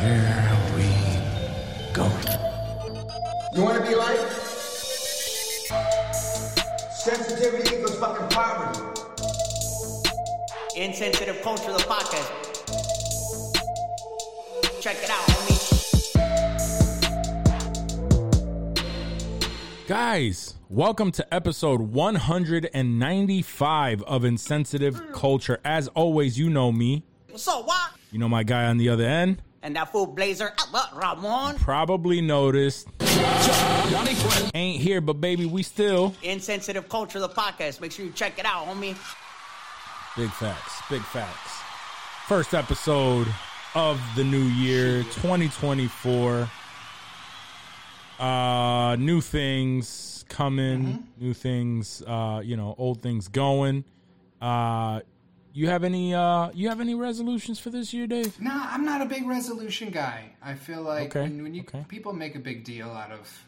Here we go. You wanna be like? Sensitivity equals fucking poverty. Insensitive Culture, the podcast. Check it out, homie. Guys, welcome to episode 195 of Insensitive Culture. As always, you know me. What's up, what? You know my guy on the other end. And that fool blazer, Albert Ramon. Probably noticed. Ain't here, but baby, we still. Insensitive Culture, the podcast. Make sure you check it out, homie. Big facts, big facts. First episode of the new year, 2024. Uh, new things coming, new things, uh, you know, old things going. Uh, you have any, uh, you have any resolutions for this year, Dave? Nah, I'm not a big resolution guy. I feel like Okay, when, when you okay. people make a big deal out of,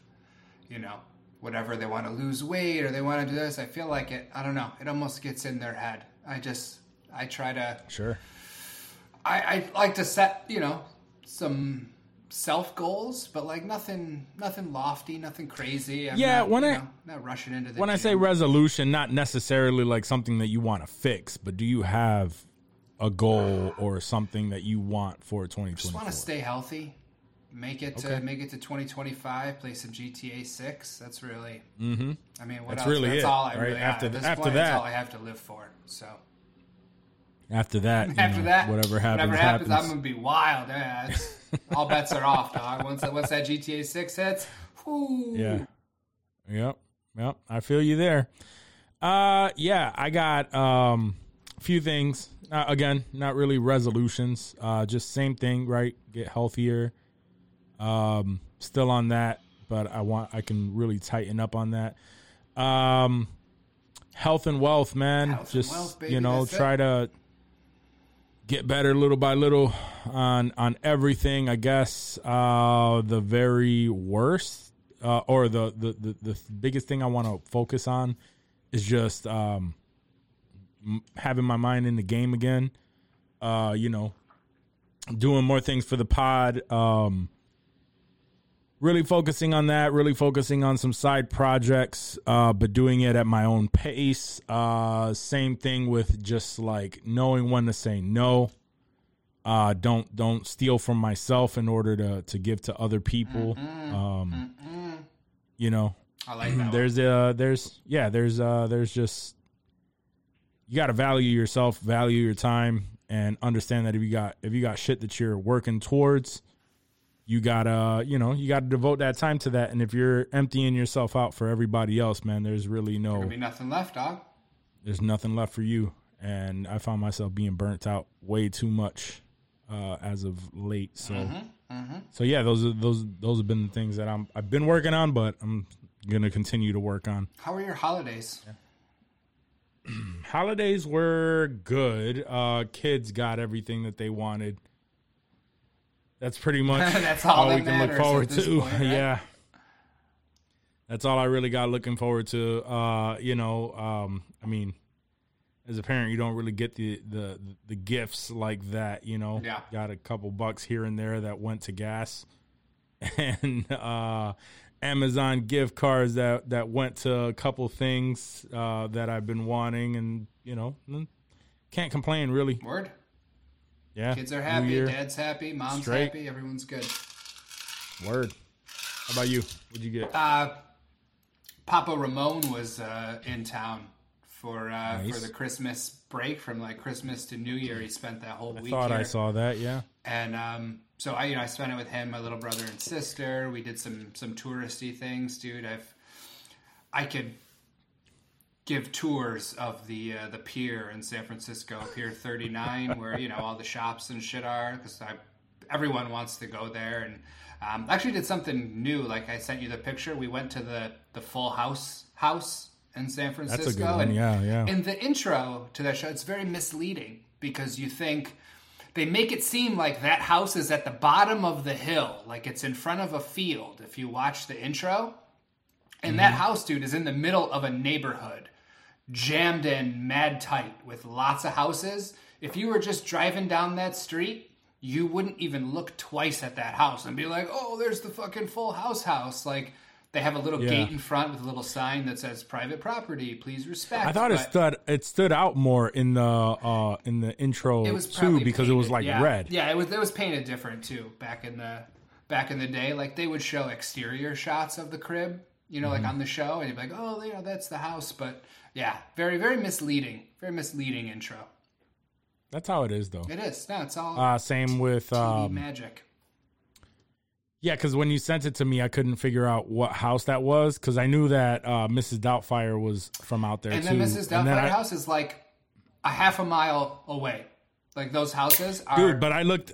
you know, whatever they want to lose weight or they want to do this, I feel like it. I don't know. It almost gets in their head. I just I try to Sure. I, I like to set you know some self goals, but like nothing nothing lofty, nothing crazy. I'm Yeah, not, when I- know, not rushing into When I say resolution, not necessarily like something that you want to fix, but do you have a goal or something that you want for just want to stay healthy. Make it Okay. to make it to 2025. Play some GTA 6. That's really. Mm-hmm. I mean, what That's else? really that's it, all I right? really After have. At this after point, that- that's all I have to live for. So After that, after know, that, whatever happens, whatever happens, happens. I'm gonna be wild. Yeah, all bets are off, dog. Once that once that GTA 6 hits, whoo, Yeah. Yep. Yep. I feel you there. Uh yeah, I got um a few things. Uh, again, not really resolutions. Uh just same thing, right? Get healthier. Um still on that, but I want I can really tighten up on that. Um health and wealth, man. Health just wealth, you know, that's it. try to get better little by little on on everything i guess uh the very worst uh or the the the, the biggest thing i want to focus on is just um having my mind in the game again. Uh you know doing more things for the pod um really focusing on that really focusing on some side projects uh but doing it at my own pace uh same thing with just like knowing when to say no uh don't don't steal from myself in order to to give to other people um you know I like that. one. there's uh there's yeah there's uh there's just you got to value yourself value your time and understand that if you got if you got shit that you're working towards you gotta you know you gotta devote that time to that. And if you're emptying yourself out for everybody else man there's really no There'll be nothing left, dog. there's nothing left for you. And i found myself being burnt out way too much uh as of late. So Mm-hmm, so yeah those are those those have been the things that i'm i've been working on but i'm gonna continue to work on. How are your holidays? holidays were good. Uh kids got everything that they wanted that's pretty much That's all that we can look forward to point, right? yeah that's all i really got looking forward to uh you know um i mean as a parent you don't really get the the the gifts like that you know Yeah. got a couple bucks here and there that went to gas and uh amazon gift cards that that went to a couple things uh that i've been wanting and you know mm, can't complain really Word. Yeah Kids are happy. Year. Dad's happy. Mom's Straight. happy. Everyone's good. word how about you what'd you get Uh, Papa Ramon was uh, in town for uh, Nice. for the Christmas break from like Christmas to New Year. He spent that whole week I thought i saw that yeah and um, so I, you know, I spent it with him, my little brother and sister. We did some some touristy things, dude. I've I could give tours of the uh, the pier in San Francisco, Pier 39, where you know all the shops and shit are, because everyone wants to go there. And um, actually did something new. Like I sent you the picture. We went to the the Full House house in San Francisco. That's a good one. and Yeah, yeah. in the intro to that show, it's very misleading because you think they make it seem like that house is at the bottom of the hill, like it's in front of a field. If you watch the intro, and that house, dude, is in the middle of a neighborhood, jammed in, mad tight, with lots of houses. If you were just driving down that street, you wouldn't even look twice at that house and be like, "Oh, there's the fucking Full House house." Like they have a little Yeah. gate in front with a little sign that says "Private Property, please respect." I thought it stood it stood out more in the uh in the intro it was too because it was like yeah. red. Yeah, it was. It was painted different too back in the back in the day. Like they would show exterior shots of the crib, you know, Mm-hmm. like on the show, and you'd be like, "Oh, you know, that's the house." But yeah, very very misleading. Very misleading intro. That's how it is though. It is. No, it's all Uh same with TV um magic. yeah, because when you sent it to me, I couldn't figure out what house that was because I knew that uh, Mrs. Doubtfire was from out there And too. then Mrs. And then I- house is like a half a mile away. Like those houses are. dude. But I looked,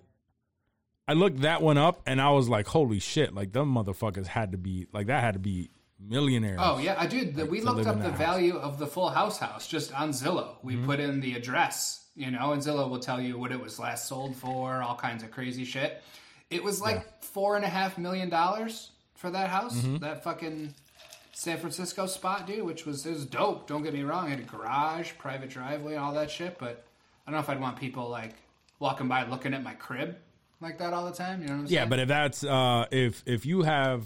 I looked that one up, and I was like, "Holy shit!" Like them motherfuckers had to be like that had to be millionaires. Oh yeah, I did. The, we looked up the value of the Full House house just on Zillow. We Mm-hmm. put in the address, you know, and Zillow will tell you what it was last sold for, all kinds of crazy shit. It was like four and a half million dollars for that house, Mm-hmm. that fucking San Francisco spot, dude. Which was it was dope. Don't get me wrong, it had a garage, private driveway, all that shit. But I don't know if I'd want people like walking by looking at my crib like that all the time. You know what I'm saying? yeah, but if that's uh, if if you have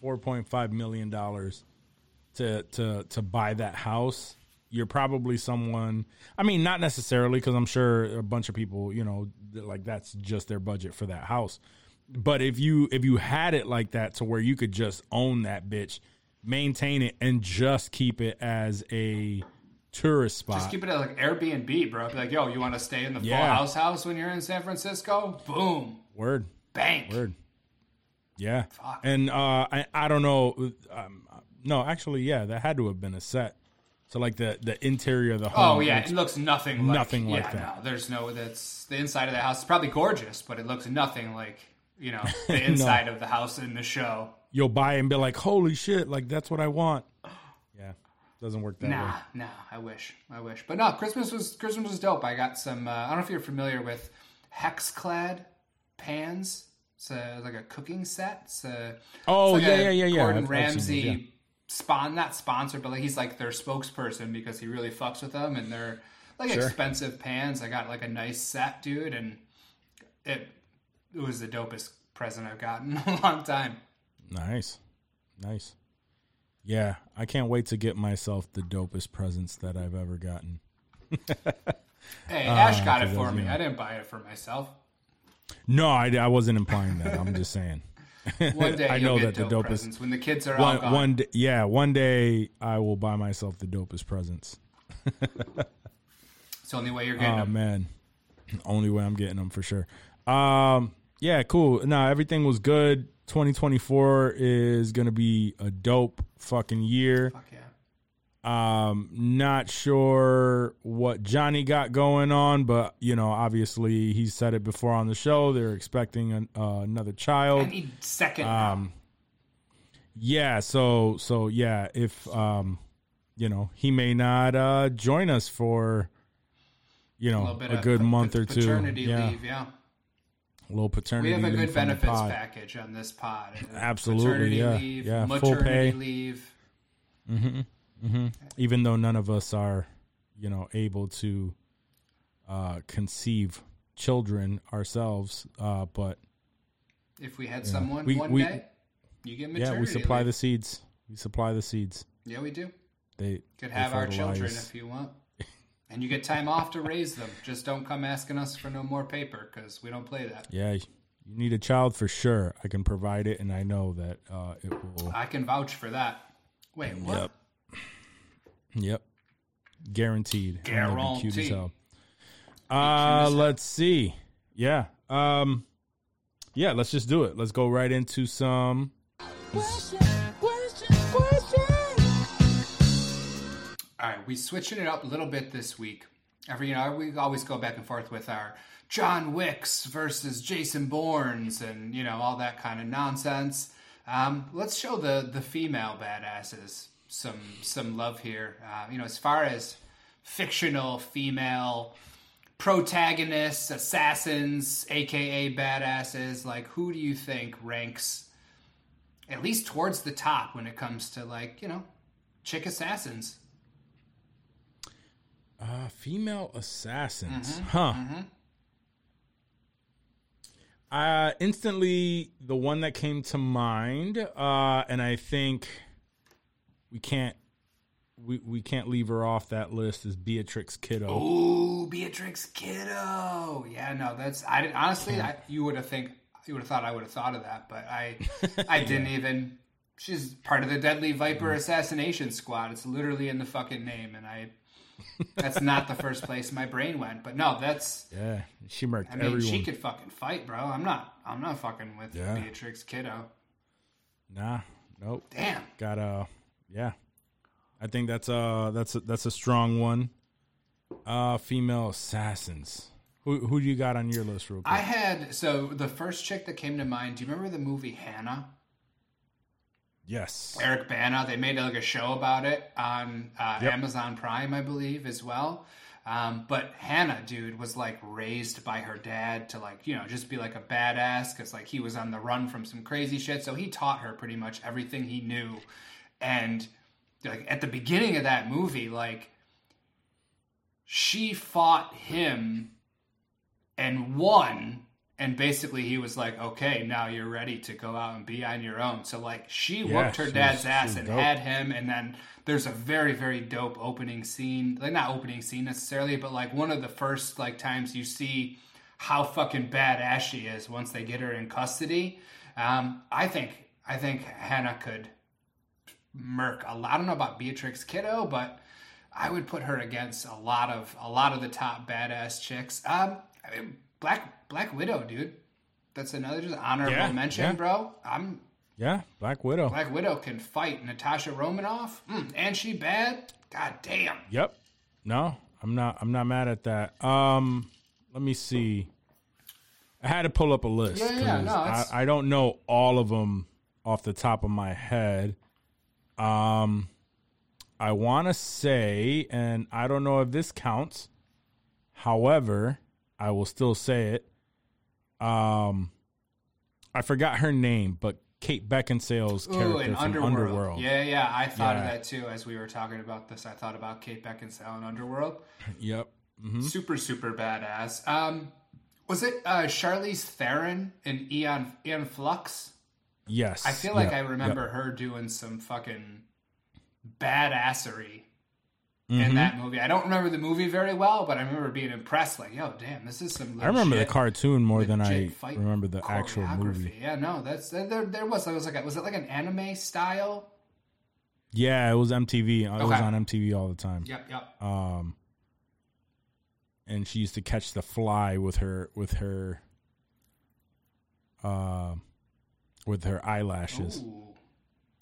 four point five million dollars to to to buy that house, you're probably someone. I mean, not necessarily because I'm sure a bunch of people, you know, like that's just their budget for that house. But if you if you had it like that to where you could just own that bitch, maintain it, and just keep it as a tourist spot, Just keep it at like Airbnb, bro. Be like, yo, you want to stay in the Yeah. Full House house when you're in San Francisco? Boom, word. bank. Word. Yeah. Fuck. And uh I I don't know um, no, actually yeah, that had to have been a set. So like the the interior of the home. Oh yeah, it looks nothing like nothing like yeah, that. No, there's no. That's the inside of the house is probably gorgeous, but it looks nothing like you know the inside of the house in the show. you'll buy and be like, "Holy shit, like that's what I want." Yeah. Doesn't work that way. Nah, nah. I wish, I wish, but no. Christmas was Christmas was dope. I got some. Uh, I don't know if you're familiar with Hexclad pans. It's a, like a cooking set. It's a, Oh, it's like yeah, a yeah, yeah, yeah. Gordon I've- I've those, Ramsay yeah. spon not sponsored, but like he's like their spokesperson because he really fucks with them, and they're like Sure. expensive pans. I got like a nice set, dude, and it it was the dopest present I've gotten in a long time. Nice. Nice. Yeah, I can't wait to get myself the dopest presents that I've ever gotten. Hey, Ash got it Ah, for me. you know. I didn't buy it for myself. No, I, I wasn't implying that. I'm just saying. One day I know that the dope dopest- presents when the kids are all One, gone. one day, yeah, one day I will buy myself the dopest presents. it's the only way you're getting Oh them. man, only way I'm getting them for sure. Um, yeah, cool. No, everything was good. 2024 is gonna be a dope fucking year. Fuck yeah. Um, not sure what Johnny got going on, but you know, obviously he said it before on the show. They're expecting an, uh, another child. Need second. Um, yeah, so so yeah, if um, you know, he may not uh join us for you know bit a good pa- month or two. paternity Yeah, leave. Yeah, a little paternity. we have a good benefits package on this pod. Absolutely, paternity yeah. leave, Yeah, full pay. leave. Even though none of us are, you know, able to uh conceive children ourselves, uh, but If we had someone We- one we- day, you get maternity yeah, we supply leave. the seeds. We supply the seeds. Yeah, we do. They Could they have our children if you want. And you get time off to raise them. Just don't come asking us for no more paper because we don't play that. Yeah, you need a child for sure. I can provide it, and I know that uh, it will. I can vouch for that. Wait, what? Yep. Yep. Guaranteed. Be Cute as Guaranteed. hell. Uh, let's see. Yeah. Um, yeah. Let's just do it. Let's go right into some. All right, we switching it up a little bit this week. Every you know, we always go back and forth with our John Wicks versus Jason Bournes and you know all that kind of nonsense. Um, let's show the the female badasses some some love here. Uh, you know, as far as fictional female protagonists, assassins, aka badasses, like who do you think ranks at least towards the top when it comes to like you know chick assassins? Uh, female assassins. Mm-hmm, Huh. Uh, instantly, the one that came to mind, uh, and I think we can't we, we can't leave her off that list is Beatrix Kiddo. Ooh, Beatrix Kiddo. Yeah, no, that's I honestly. I, you would have think you would have thought I would have thought of that, but I I didn't even. She's part of the Deadly Viper. Assassination Squad. It's literally in the fucking name, and I. That's not the first place my brain went, but no, that's. Yeah, she murked I mean, everyone. she could fucking fight, bro. I'm not. I'm not fucking with Yeah. Beatrix Kiddo. Nah, nope. Damn. Got a yeah. I think that's a that's a, that's a strong one. Uh, female assassins. Who who do you got on your list, real quick? I had so the first chick that came to mind. Do you remember the movie Hanna? yes. Eric Bana. They made like a show about it on uh, Yep. Amazon Prime, I believe, as well. Um, but Hanna, dude, was like raised by her dad to like you know just be like a badass because like he was on the run from some crazy shit. So he taught her pretty much everything he knew. And like at the beginning of that movie, like she fought him and won. And basically he was like okay now you're ready to go out and be on your own. So like she Yeah, whooped her she dad's was- ass and dope. had him. And then there's a very very dope opening scene. Like not opening scene necessarily but like one of the first like times you see how fucking badass she is once they get her in custody. Um, i think i think hanna could lot i don't know about beatrix kiddo but I would put her against a lot of a lot of the top badass chicks. Um, I mean, Black Black Widow, dude. That's another just honorable Yeah, mention, yeah. bro. I'm Yeah, Black Widow. Black Widow can fight Natasha Romanoff, mm, and she bad. God damn. Yep. No, I'm not. I'm not mad at that. Um, let me see. I had to pull up a list. Yeah, yeah, no, I, I don't know all of them off the top of my head. Um, I want to say, and I don't know if this counts. However, I will still say it. Um, I forgot her name, but Kate Beckinsale's Ooh, character in from Underworld. Underworld. Yeah, yeah. I thought of that too as we were talking about this. I thought about Kate Beckinsale in Underworld. Yep. Super, super badass. Um, was it uh, Charlize Theron in Aeon Aeon Flux? Yes. I feel like Yep. I Yep. remember her doing some fucking badassery Mm-hmm. in that movie. I don't remember the movie very well, but I remember being impressed. Like, yo, damn, this is some. I remember the cartoon more than I remember the actual movie. Yeah, no, that's there. There was. It was like, a, was it like an anime style? Yeah, it was MTV. It was on MTV all the time. Yep, yep. Um, and she used to catch the fly with her with her, uh, with her eyelashes. Ooh,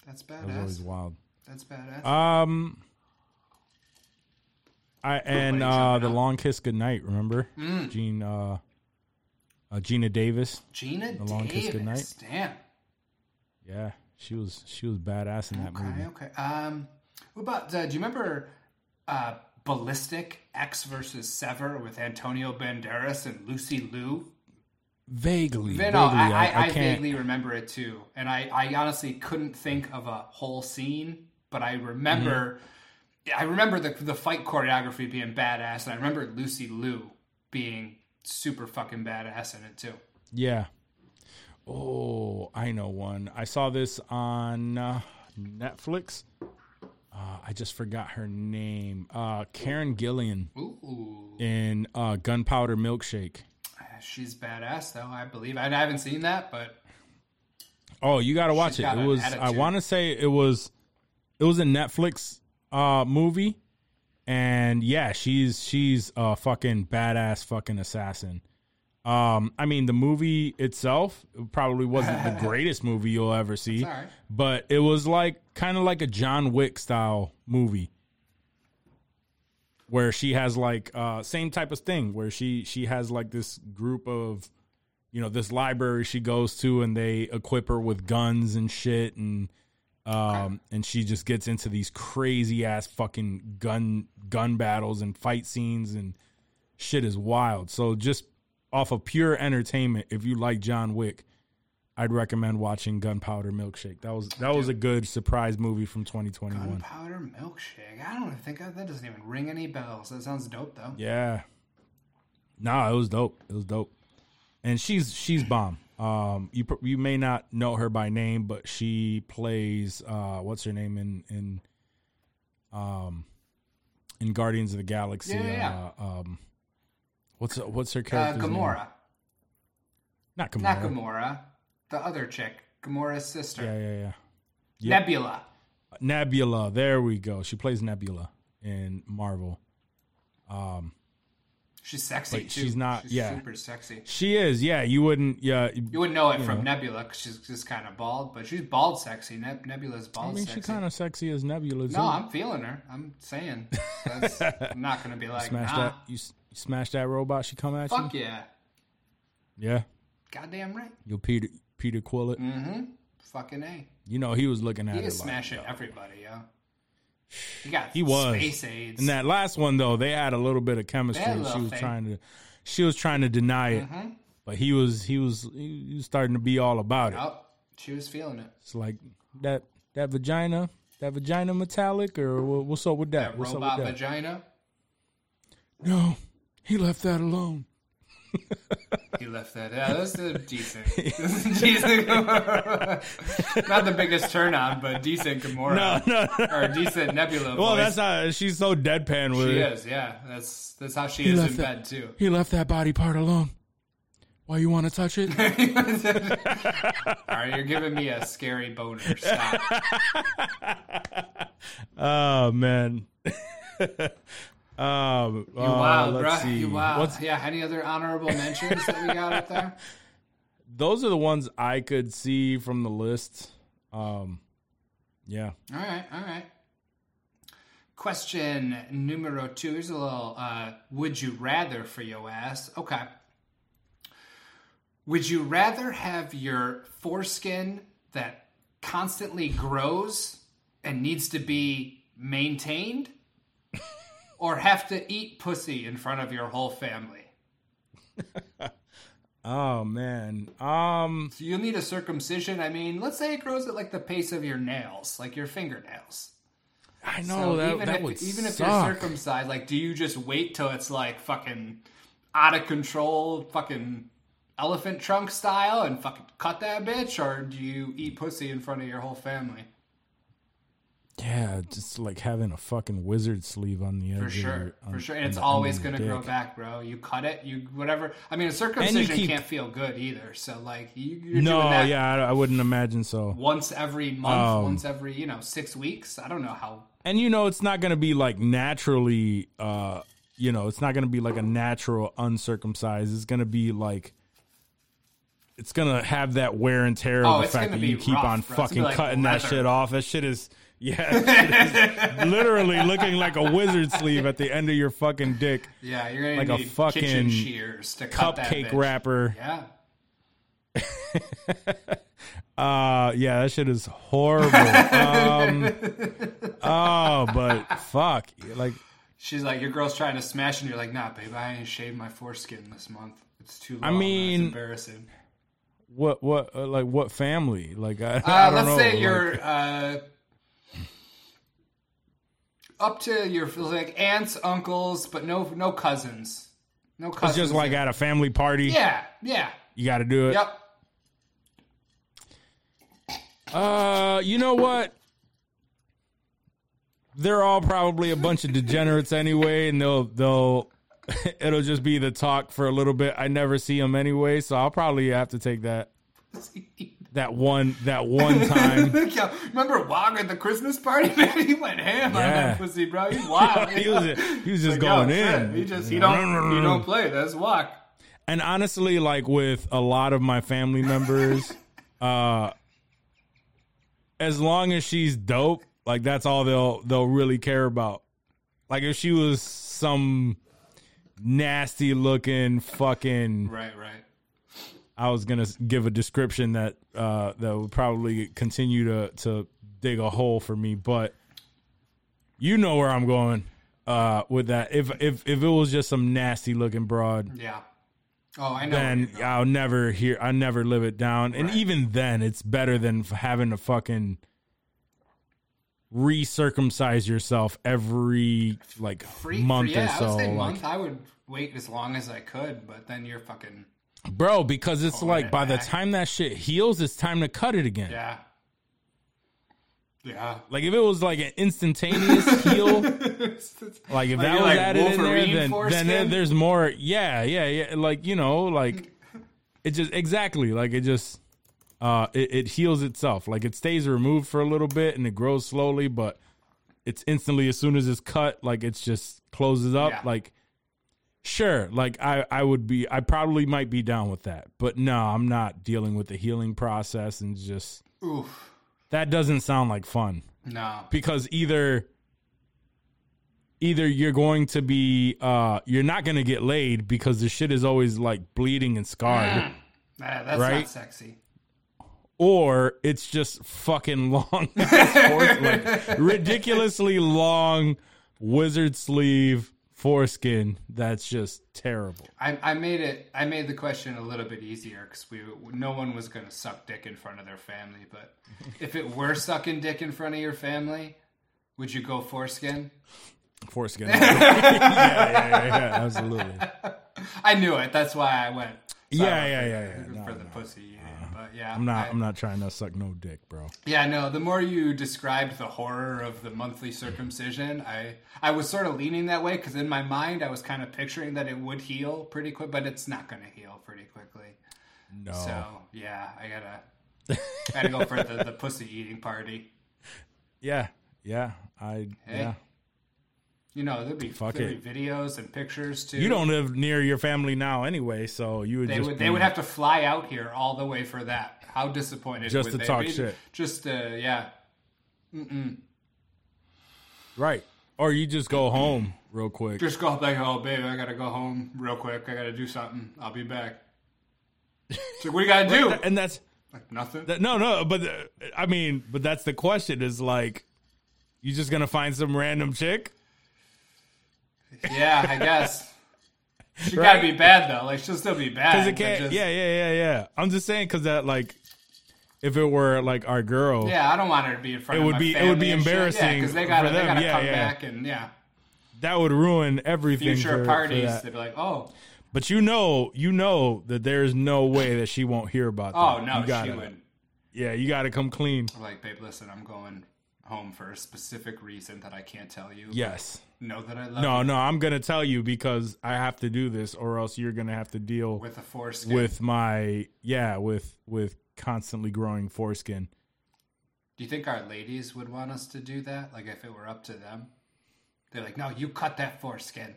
that's That was always wild. That's badass. Um, I and uh, the long kiss goodnight. Remember, Mm. Gene, uh, uh, Geena Davis. Geena The Long Kiss Davis. Goodnight? Damn. Yeah, she was she was badass in that Okay, movie. okay. Um, what about? Uh, do you remember uh, Ballistic Ecks versus Sever with Antonio Banderas and Lucy Liu? Vaguely, No, vaguely. I, I, I, I, vaguely remember it too, and I, I honestly couldn't think of a whole scene, but I remember, Mm-hmm. I remember the the fight choreography being badass, and I remember Lucy Liu being super fucking badass in it too. Yeah. Oh, I know one. I saw this on uh, Netflix. Uh, I just forgot her name. Uh, Karen Gillan Ooh, in uh, Gunpowder Milkshake. She's badass though. I believe I haven't seen that, but Oh, you got to watch it. It was. I want to say it was. It was a Netflix uh, movie, and yeah, she's she's a fucking badass fucking assassin. Um, I mean, the movie itself probably wasn't the greatest movie you'll ever see, right. but it was like kind of like a John Wick style movie where she has like uh same type of thing where she she has like this group of you know this library she goes to and they equip her with guns and shit and um and she just gets into these crazy ass fucking gun gun battles and fight scenes and shit is wild. So just off of pure entertainment if you like John Wick I'd recommend watching Gunpowder Milkshake that was that was a good surprise movie from 2021 Gunpowder Milkshake. I don't think that doesn't even ring any bells. That sounds dope though. yeah no it was dope it was dope and she's she's bomb. Um, you you may not know her by name, but she plays uh, what's her name in in um in Guardians of the Galaxy. Yeah, yeah, Uh, um, what's what's her Uh, character? Gamora. Not Gamora. Not Gamora. The other chick. Gamora's sister. Yeah, yeah, yeah. Yep. Nebula. Nebula. There we go. She plays Nebula in Marvel. Um, she's sexy too. she's not- She's yeah. super sexy. She is. Yeah, you wouldn't. Yeah, You wouldn't know it from Nebula because she's just kind of bald, but she's bald sexy. Neb- Nebula's bald I mean, sexy. she kind of sexy as Nebula. Too. no, I'm feeling her. I'm saying. That's, I'm not going to be like, smash nah. that. You, you smash that robot. She come at Fuck you. yeah. Yeah, Goddamn right. you'll Peter Peter Quill it. Mm-hmm. Fucking A. You know he was looking at He it is like. smashing everybody, yo. He got He was. space aids. In that last one though, they had a little bit of chemistry. They had a and she was thing. trying to, she was trying to deny it, mm-hmm. but he was he was he was starting to be all about it. Oh, she was feeling it. It's like that that vagina, that vagina metallic, or what's up with that? That what's robot up with that? vagina. No, he left that alone. He left that. Yeah, that's a uh, decent. decent. Not the biggest turn on, but decent Gamora. No, no. Or decent Nebula. Well, voice. that's how she's so deadpan with She it. is, yeah. That's that's how she He is in that- bed too. He left that body part alone. Why you want to touch it? All right, you're giving me a scary boner. Stop. oh man. Um, You wild, let's bro. see. You wild. What's- yeah. Any other honorable mentions that we got up there? those are the ones I could see from the list. Um, yeah. All right, all right. Question numero two. Here's a little uh, would you rather for your ass. Okay. Would you rather have your foreskin that constantly grows and needs to be maintained or have to eat pussy in front of your whole family? Oh man. Um. So you'll need a circumcision. I mean, let's say it grows at like the pace of your nails, like your fingernails. I know So that even that if would even if you're circumcised, like, do you just wait till it's like fucking out of control, fucking elephant trunk style, and fucking cut that bitch, or do you eat pussy in front of your whole family? Yeah, just like having a fucking wizard sleeve on the edge. For sure, on- for sure, and it's always gonna grow back, bro. You cut it, you whatever. I mean, a circumcision keep- can't feel good either. So like, you, you're No, doing that yeah, I, I wouldn't imagine so. once every month, Um, once every you know six weeks. I don't know how. And you know, it's not going to be like naturally. uh You know, it's not going to be like a natural uncircumcised. It's going to be like. It's gonna have that wear and tear Oh, of the fact that you keep rough, on bro. It's gonna be fucking like cutting that shit off. That shit is, yeah, that literally looking like a wizard sleeve at the end of your fucking dick. Yeah, you're gonna Like a fucking shears to cut that Cupcake bitch. wrapper. Yeah. Uh, yeah, that shit is horrible. um, oh, but fuck, like, She's like, your girl's trying to smash, and you're like, nah, babe, I ain't shaved my foreskin this month. It's too long. I mean- it's embarrassing. what, what, uh, like, what family? Like, I, I Uh, don't let's know. say like- you're uh, up to your like aunts, uncles, but no no cousins. No cousins. it's just like at a family party. yeah, yeah, You got to do it. yep. Uh, you know what? They're all probably a bunch of degenerates anyway, and they'll they'll it'll just be the talk for a little bit. I never see them anyway, so I'll probably have to take that that one that one time. Yo, remember Wog at the Christmas party? Man, he went ham on Yeah. that pussy, bro. He's wild. he was he was just Like, yo, going shit, in. He just he don't he don't play. That's Wog. and honestly, like with a lot of my family members, uh, as long as she's dope, like that's all they'll they'll really care about. Like if she was some nasty looking fucking, Right, right. I was gonna give a description that uh, that would probably continue to to dig a hole for me, but you know where I'm going uh, with that. If if if it was just some nasty looking broad Yeah. Oh, I know. then I'll never hear. I never live it down. And even then, it's better than having to fucking recircumcise yourself every like Free, month yeah, or so. I would say like, month. I would wait as long as I could, but then you're fucking. Bro. Because it's like it by the time that shit heals, it's time to cut it again. Yeah. Yeah. Like if it was like an instantaneous heal, like if Like that was like added in there, Wolverine then then there- there's more. Yeah, yeah, yeah. Like you know, like it just exactly like it just uh it, it heals itself. Like it stays removed for a little bit and it grows slowly, but it's instantly as soon as it's cut, like it's just closes up. Yeah. Like sure, like I I would be I probably might be down with that, but no, I'm not dealing with the healing process and just Oof. that doesn't sound like fun No. because either either you're going to be uh you're not going to get laid because the shit is always like bleeding and scarred Nah, that's Right? not sexy. or it's just fucking long like ridiculously long wizard sleeve foreskin that's just terrible I, I made it. I made the question a little bit easier because we no one was going to suck dick in front of their family. But if it were sucking dick in front of your family, would you go foreskin? foreskin yeah, yeah, yeah, yeah, absolutely I knew it. That's why I went. Yeah, Sorry yeah, yeah, yeah. For No, the no. pussy but yeah, i'm not I, i'm not trying to suck no dick bro Yeah, no. The more you described the horror of the monthly circumcision, I I was sort of leaning that way because in my mind I was kind of picturing that it would heal pretty quick, but it's not going to heal pretty quickly. no So yeah, I gotta gotta go for the, the pussy eating party. yeah yeah i Hey, yeah You know, there'd be, Fuck there'd be videos and pictures too. you don't live near your family now anyway so you would They just would be- they would have to fly out here all the way for that. How disappointed Just would to they talk be? shit. Just to yeah. Right. Or you just go home real quick. Just go like, oh babe, I gotta go home real quick. I gotta do something. I'll be back. So what do you gotta do? And that's Like nothing. that, no, no, but uh, I mean, but that's the question is like, you just gonna find some random chick? Yeah, I guess. She Right? gotta be bad though. Like she'll still be bad. Because it can't. just- yeah, yeah, yeah, yeah. I'm just saying because that like, if it were like our girl, Yeah, I don't want her to be in front It of would my be- it would be and shit. Yeah, because they gotta for they gotta Yeah, come yeah. back and yeah. that would ruin everything. Future for- for parties, that. they'd be like, oh, But you know, you know that there's no way that she won't hear about that. oh no, you gotta, she would. Yeah, you got to come clean. Like, babe, listen, I'm going home for a specific reason that I can't tell you. Yes. Know that I love No, you no, I'm gonna tell you because I have to do this, or else you're gonna have to deal with a foreskin. with my yeah, with with constantly growing foreskin. Do you think our ladies would want us to do that? Like, if it were up to them, they're like, no, you cut that foreskin.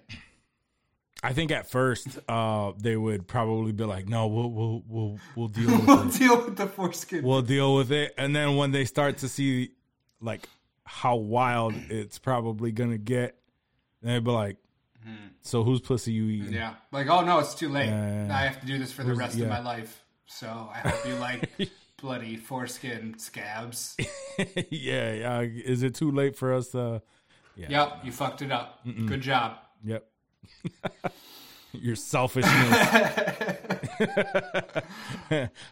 I think at first uh, they would probably be like, "No, we'll we'll we'll we'll deal with We'll it. deal with the foreskin. We'll deal with it." And then when they start to see like how wild it's probably gonna get, they'd be like, "So whose pussy you eating?" Hmm. yeah, like, oh no, it's too late. Yeah. I have to do this for the rest yeah. of my life. So I hope you like bloody foreskin scabs. yeah, yeah. Is it too late for us to? Yeah. Yep, you fucked it up. Good job. Yep. Your selfishness.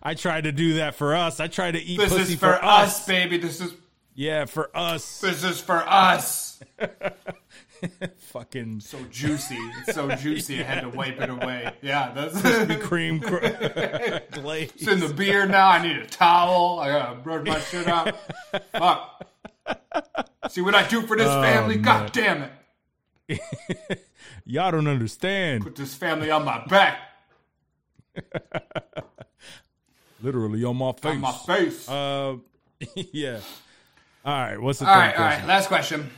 I tried to do that for us. I tried to eat This pussy is for, us, baby. This is Yeah, for us. this is for us. Fucking So juicy. It's so juicy. I had to wipe it away. Yeah, that's cream cr- glaze. It's in the beer now. I need a towel. I gotta brush my shit out. Fuck. See what I do for this family? God damn it. Y'all don't understand. Put this family on my back. Literally on my face. On my face. Uh, yeah. All right. What's the all right, all right. Last question.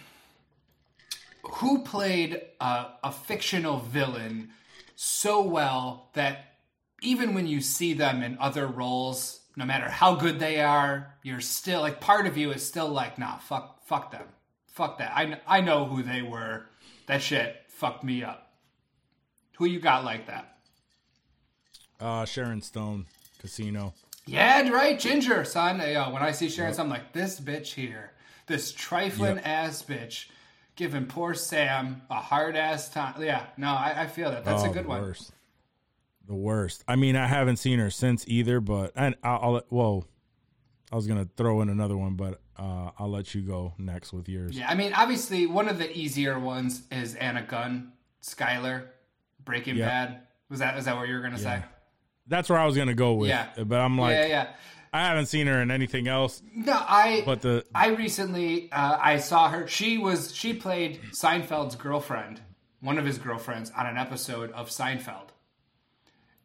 Who played uh, a fictional villain so well that even when you see them in other roles, no matter how good they are, you're still like part of you is still like, nah, fuck, fuck them, fuck that. I I know who they were. That shit fucked me up. Who you got like that? Uh, Sharon Stone, Casino. Yeah, right, Ginger, son. Hey, uh, when I see Sharon, I'm like, this bitch here, this trifling Yep. ass bitch, giving poor Sam a hard ass time. Yeah, no, I, I feel that. That's oh, a good the one. Worst. The worst. I mean, I haven't seen her since either, but and I'll, I'll well, I was gonna throw in another one, but uh, I'll let you go next with yours. Yeah, I mean, obviously, one of the easier ones is Anna Gunn, Skyler, Breaking Yeah. Bad. Was that is that what you were gonna say? That's where I was gonna go with. Yeah. But I'm like, yeah, yeah. I haven't seen her in anything else. No, I. But the I recently uh, I saw her. She was she played Seinfeld's girlfriend, one of his girlfriends, on an episode of Seinfeld.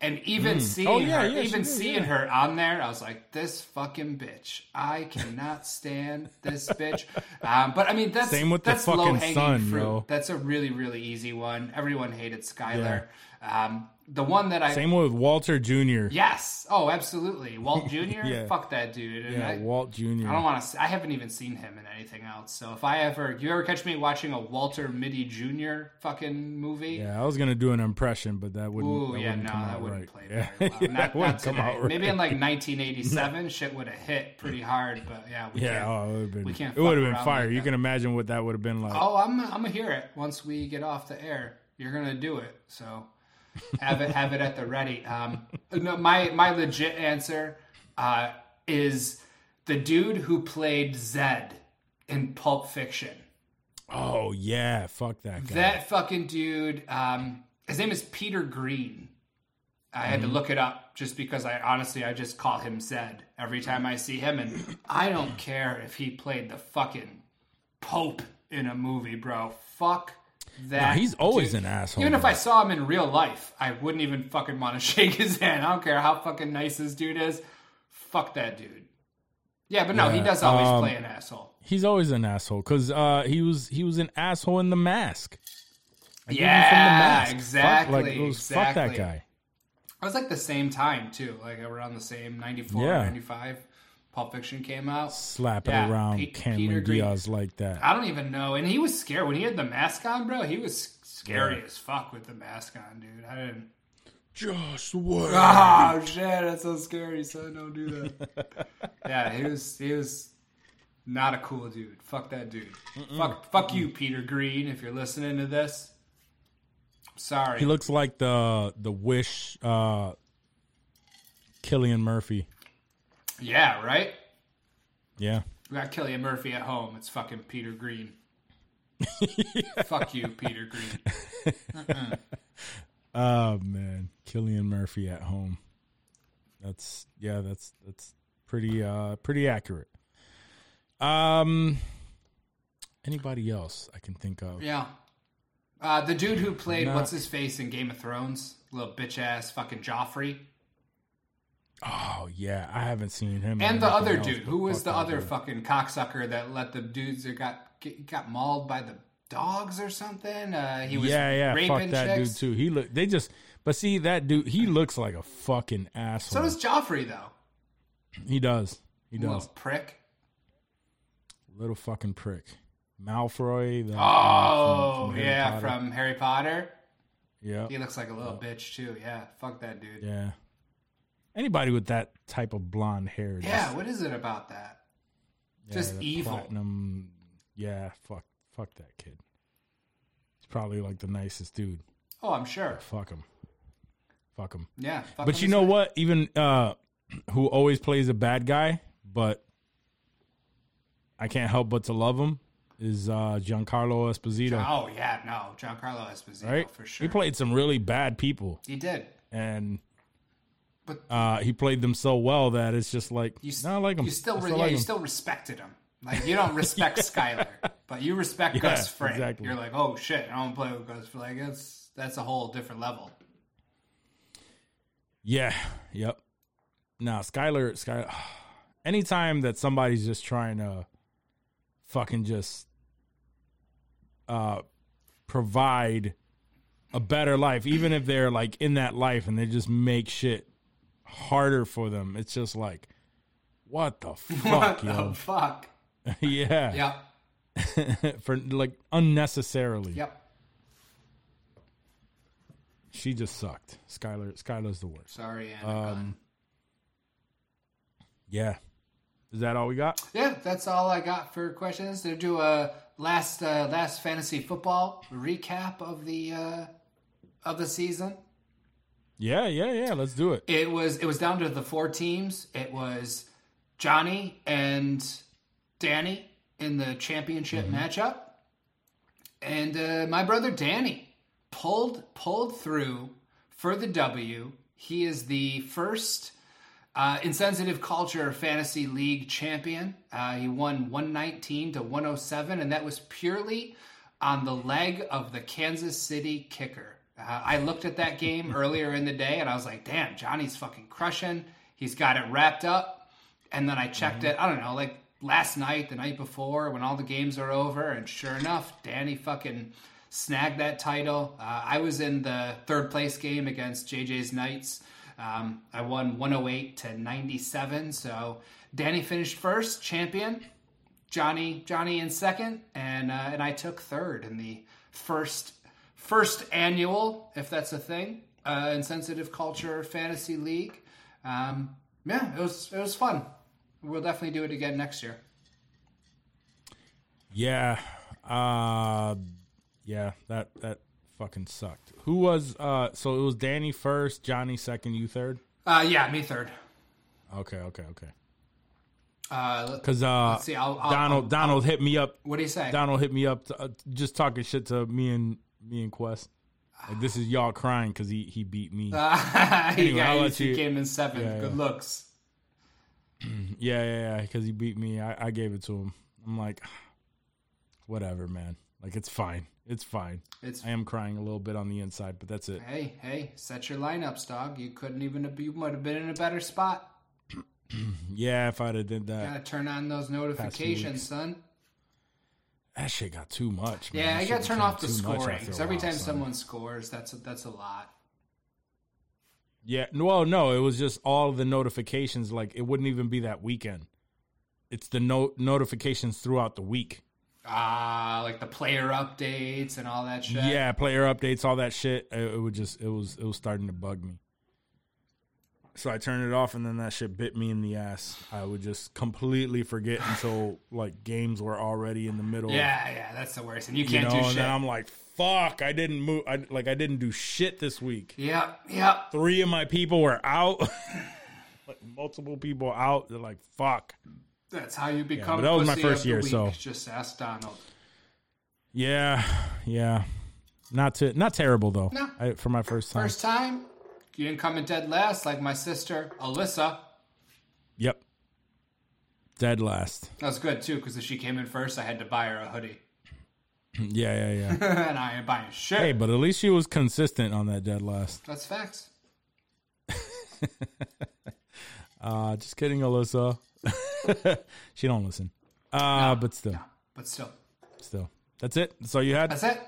And even seeing Oh, yeah, her, yeah, even did, seeing yeah. her on there, I was like, "This fucking bitch! I cannot stand this bitch." Um, but I mean, that's Same with the that's fucking low-hanging son, fruit. yo. That's a really really easy one. Everyone hated Skyler. Um, the one that I same with Walter Jr. yes, oh absolutely, Walt Jr. Yeah. Fuck that dude. And Yeah, I- Walt Jr. I don't want to. I haven't even seen him in anything else. So if I ever, you ever catch me watching a Walter Mitty Jr. fucking movie? Yeah, I was gonna do an impression, but that wouldn't. Ooh, that yeah, wouldn't no, that wouldn't play Yeah. very well. Yeah, Not, that not wouldn't come out right. Maybe in like 1987, shit would have hit pretty hard. But yeah, we Yeah, can't. oh, it would have been. we can't it would have been fire. like you that. can imagine what that would have been like. Oh, I'm I'm gonna hear it once we get off the air. You're gonna do it, so have it have it at the ready. Um, no, my my legit answer uh, is the dude who played Zed in Pulp Fiction. Oh yeah, fuck that guy. That fucking dude. Um, his name is Peter Greene. I had to Mm-hmm. look it up just because I honestly I just call him Zed every time I see him, and I don't care if he played the fucking Pope in a movie, bro. Fuck that. Nah, he's always dude. an asshole. Even if. I saw him in real life, I wouldn't even fucking want to shake his hand. I don't care how fucking nice this dude is. Fuck that dude. Yeah, but no, he does always um, play an asshole. he's always an asshole because uh, he was he was an asshole in the mask. Like, even Yeah, the mask. Fuck, exactly, like, it was, fuck that guy. I was like the same time too, like around the same 94, Yeah. 95. Pulp Fiction came out. Slapping Yeah, around Pete- Cameron. Diaz like that. I don't even know. And he was scared when he had the mask on, bro. He was scary Yeah. as fuck with the mask on, dude. I didn't. Just what? Oh shit, that's so scary. Son, don't do that. yeah, he was. He was not a cool dude. Fuck that dude. Fuck. Fuck you, Peter Greene. If you're listening to this, sorry. He looks like the the Wish uh, Cillian Murphy. Yeah, right. Yeah. We got Cillian Murphy at home. It's fucking Peter Greene. Fuck you, Peter Greene. Oh man, Cillian Murphy at home. That's yeah, that's that's pretty uh pretty accurate. Um anybody else I can think of? Yeah. Uh, the dude who played Nah. what's his face in Game of Thrones, little bitch ass fucking Joffrey, Oh yeah, I haven't seen him. and the other else, dude, who was the other dude. fucking cocksucker that let the dudes that got got mauled by the dogs or something. Uh, he was Yeah, yeah, raping fuck that chicks. dude too. He look they just but see that dude he looks like a fucking asshole. So does Joffrey though. he does. He does. Little prick. Little fucking prick. Malfoy. The, Oh from Harry yeah, Potter. from Harry Potter. yeah, He looks like a little bitch too. Yeah, fuck that dude. yeah. Anybody with that type of blonde hair, just- Yeah, what is it about that? yeah, just evil. Platinum. Yeah, fuck, fuck that kid. He's probably like the nicest dude. Oh, I'm sure. Fuck him. Fuck him. Yeah. fuck But him you know what? Even uh, who always plays a bad guy, but I can't help but to love him is uh, Giancarlo Esposito. Oh yeah, no, Giancarlo Esposito right? for sure. He played some really bad people, He did. and But uh, he played them so well that it's just like you, no, I like him. You still, re- still yeah, like you him. still respected him. Like you don't respect Skyler, but you respect Yeah, Gus Fring. exactly. You're like, oh shit, I don't play with Gus. Fring. Like that's that's a whole different level. Yeah. Yep. Nah, Skyler, Skyler. Anytime that somebody's just trying to fucking just uh provide a better life, even if they're like in that life and they just make shit harder for them, it's just like, what the fuck, what the fuck? yeah. Yep. for like unnecessarily. Yep. She just sucked. Skyler Skyler's the worst. Sorry, Anna Gunn. Um, Yeah. Is that all we got? yeah, that's all I got for questions. To do a last uh, last fantasy football recap of the uh, of the season. Yeah, yeah, yeah. Let's do it. It was it was down to the four teams. It was Johnny and Danny in the championship matchup, and uh, my brother Danny pulled pulled through for the W. He is the first uh, Insensitive Culture Fantasy League champion. Uh, he won 119 to 107, and that was purely on the leg of the Kansas City kicker. Uh, I looked at that game earlier in the day, and I was like, "Damn, Johnny's fucking crushing. He's got it wrapped up." And then I checked it. I don't know, like last night, the night before, when all the games are over, and sure enough, Danny fucking snagged that title. Uh, I was in the third place game against JJ's Knights. Um, I won 108 to 97. So Danny finished first, champion. Johnny Johnny in second, and uh, and I took third in the first first annual, if that's a thing, uh, Insensitive Culture Fantasy League. Um, yeah, it was it was fun. We'll definitely do it again next year. Yeah. Uh yeah, that that fucking sucked. Who was uh so it was Danny first, Johnny second, you third? Uh, yeah, me third. Okay, okay, okay. Uh, Cuz uh Let's see, I'll- I'll- Donald I'll- Donald hit me up. what do you say? Donald hit me up to, uh, just talking shit to me and me and Kuest. Like this is y'all crying cuz he he beat me. anyway, yeah, let he you- came in seventh. Yeah, Good yeah. looks. Yeah, yeah, yeah. Because he beat me. I, I gave it to him. I'm like, whatever, man. Like it's fine. It's fine. It's I am crying a little bit on the inside, but that's it. hey, hey, set your lineups, dog. You couldn't even have, you might have been in a better spot. Yeah, if I'd have did that, Gotta turn on those notifications, son. That shit got too much. Man. Yeah, That you gotta turn off the scoring because every while, time son. someone scores, that's a, that's a lot. Yeah, well, no, it was just all the notifications. Like it wouldn't even be that weekend. It's the no- notifications throughout the week. Ah, like the player updates and all that shit. Yeah, player updates, all that shit. It, it would just it was it was starting to bug me. So I turned it off, and then that shit bit me in the ass. I would just completely forget until like games were already in the middle. yeah, yeah, that's the worst, and you you can't know, do and shit. then I'm like, fuck, I didn't move. I like I didn't do shit this week. Yep, yep. Three of my people were out. like multiple people out. They're like, fuck. That's how you become. but that was my first year, week. so- just ask Donald. Yeah, yeah. Not to not terrible though. No. I, for my first time. First time, you didn't come in dead last like my sister Alyssa. Yep. Dead last. That was good too because if she came in first, I had to buy her a hoodie, Yeah, yeah, yeah. and I ain't buying shit. hey, but at least she was consistent on that dead last. That's facts. Uh just kidding, Alyssa. she don't listen. Uh but still. But still, Still. That's it. That's all you had? that's it.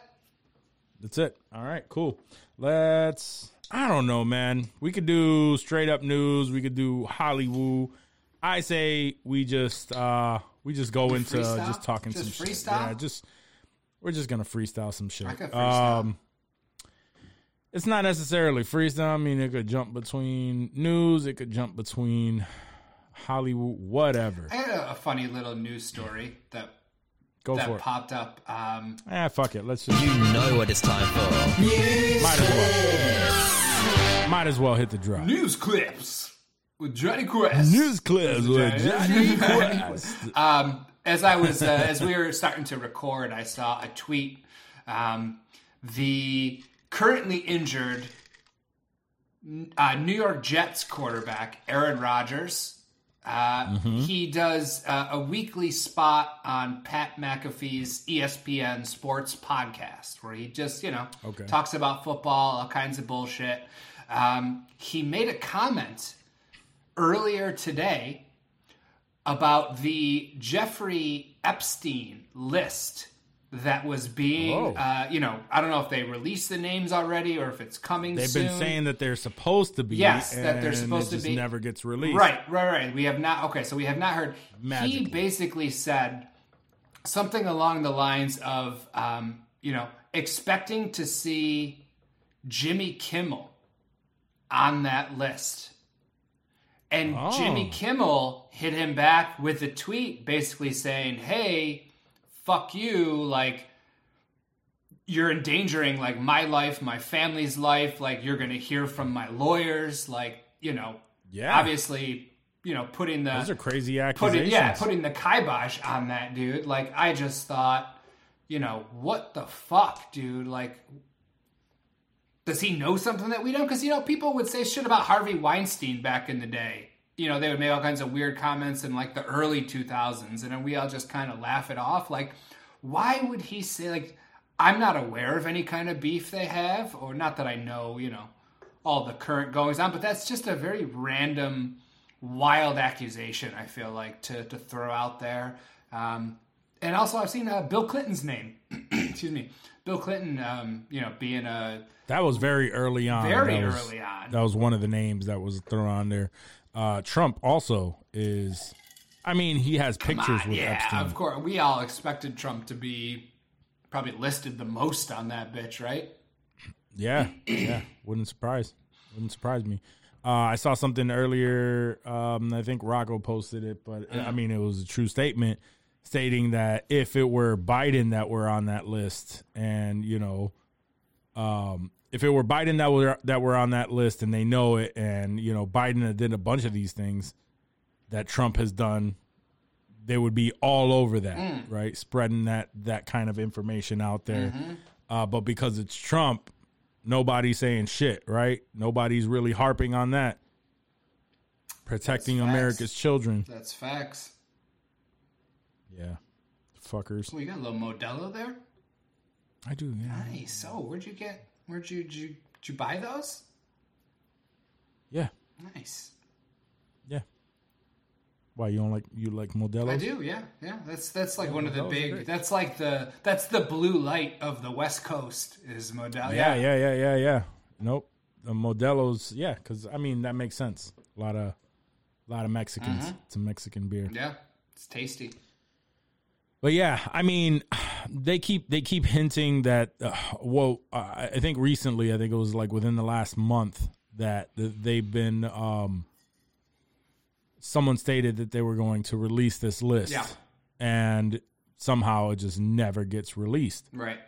That's it. All right, cool. Let's. I don't know, man. We could do straight up news. We could do Hollywood. I say we just uh we just go into freestyle? just talking Just some shit. freestyle? Yeah, just we're just gonna freestyle some shit. I could freestyle. Um, it's not necessarily freestyle. I mean, it could jump between news. It could jump between Hollywood, whatever. I had a, a funny little news story that Go that for it. popped up. Um, Ah, fuck it. Let's just You know what it's time for. might as well. Might as well hit the drop. news clips with Johnny Kuest. News clips with Johnny Johnny Kuest. Um, as I was, uh, as we were starting to record, I saw a tweet. Um, the currently injured uh, New York Jets quarterback Aaron Rodgers. Uh, He does uh, a weekly spot on Pat McAfee's ESPN Sports podcast, where he just, you know, Okay. talks about football, all kinds of bullshit. Um, he made a comment earlier today about the Jeffrey Epstein list that was being, uh, you know, I don't know if they released the names already or if it's coming They've soon. been saying that they're supposed to be. Yes, that they're supposed to be. Never gets released. Right, right, right. We have not. Okay, so we have not heard. Magically. He basically said something along the lines of, um, you know, expecting to see Jimmy Kimmel on that list. And Oh. Jimmy Kimmel hit him back with a tweet basically saying, hey, fuck you. Like, you're endangering like my life, my family's life. Like, you're going to hear from my lawyers. Like, you know, Yeah. obviously, you know, putting the Those are crazy putting accusations. yeah, putting the kibosh on that dude. Like I just thought, you know, what the fuck, dude? Like does he know something that we don't? Because you know, people would say shit about Harvey Weinstein back in the day. You know, they would make all kinds of weird comments in like the early 2000s, and then we all just kind of laugh it off. Like, why would he say like? I'm not aware of any kind of beef they have, or not that I know. You know, all the current goings on, but that's just a very random, wild accusation. I feel like to to throw out there. Um, and also, I've seen uh, Bill Clinton's name. Excuse me, Bill Clinton. Um, you know, being a That was very early on. Very was- early on. That was one of the names that was thrown on there. Uh, Trump also is. I mean, he has pictures Ah, with yeah, Epstein. of course. We all expected Trump to be probably listed the most on that bitch, right? Yeah, yeah, wouldn't surprise, wouldn't surprise me. Uh, I saw something earlier. Um, I think Rocco posted it, but I mean, it was a true statement stating that if it were Biden that were on that list, and you know, um, if it were Biden that were that were on that list, and they know it, and you know, Biden did a bunch of these things that Trump has done, they would be all over that, right? Spreading that that kind of information out there. Uh, but because it's Trump, nobody's saying shit, right? Nobody's really harping on that. Protecting That's facts. America's children. That's facts. Yeah. Fuckers. Well, you got a little Modelo there. I do, yeah. Nice. Oh, where'd you get? Where'd you did you, did you buy those? Yeah. Nice. Yeah. Why you don't like you like Modelo? I do. Yeah, yeah. That's that's like one of the big. great. That's like the that's the blue light of the West Coast is Modelo. Yeah, yeah, yeah, yeah, yeah. Nope. The Modelo's, yeah, because I mean that makes sense. A lot of, a lot of Mexicans. Mm-hmm. It's a Mexican beer. yeah. It's tasty. But yeah, I mean, they keep they keep hinting that. Uh, well, uh, I think recently, I think it was like within the last month that th- they've been. Um, someone stated that they were going to release this list, Yeah. and somehow it just never gets released, Right.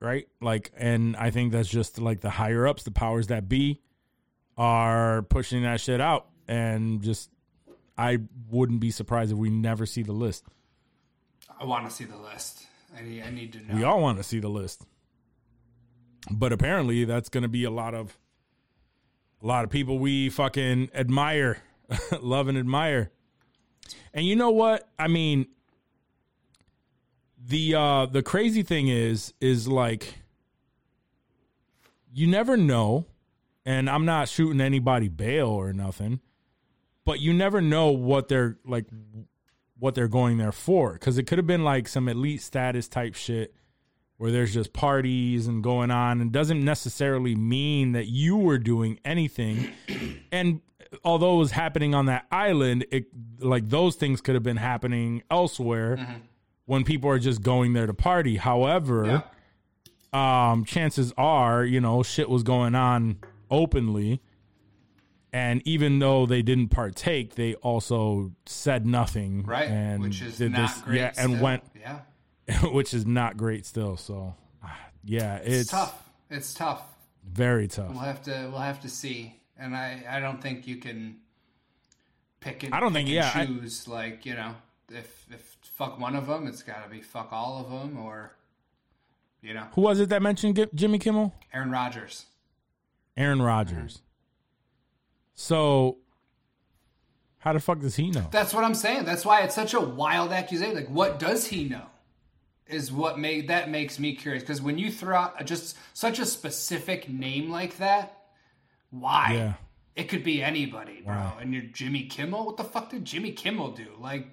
right? Like, and I think that's just like the higher ups, the powers that be, are pushing that shit out, and just. I wouldn't be surprised if we never see the list. I want to see the list. I need, I need to know. We all want to see the list. But apparently that's going to be a lot of a lot of people we fucking admire, love and admire. And you know what? I mean the uh the crazy thing is is like you never know and I'm not shooting anybody bail or nothing, but you never know what they're like what they're going there for. Because it could have been like some elite status type shit where there's just parties and going on and doesn't necessarily mean that you were doing anything. And although it was happening on that island it like those things could have been happening elsewhere when people are just going there to party. However Yeah. um chances are you know shit was going on openly and even though they didn't partake they also said nothing Right. and Which is did not this- great. yeah and still. went Yeah. which is not great still so ah, yeah it's, It's tough. It's tough. very tough We'll have to we'll have to see. And I I don't think you can pick and I don't think- yeah, I- choose like, you know, if if fuck one of them, it's got to be fuck all of them or you know, who was it that mentioned jimmy kimmel Aaron Rodgers. aaron rodgers so how the fuck does he know That's what I'm saying. That's why it's such a wild accusation. Like, what does he know? Is what made that makes me curious. Because when you throw out just such a specific name like that, why? Yeah. It could be anybody, bro. Wow. And you're Jimmy Kimmel. What the fuck did Jimmy Kimmel do? Like,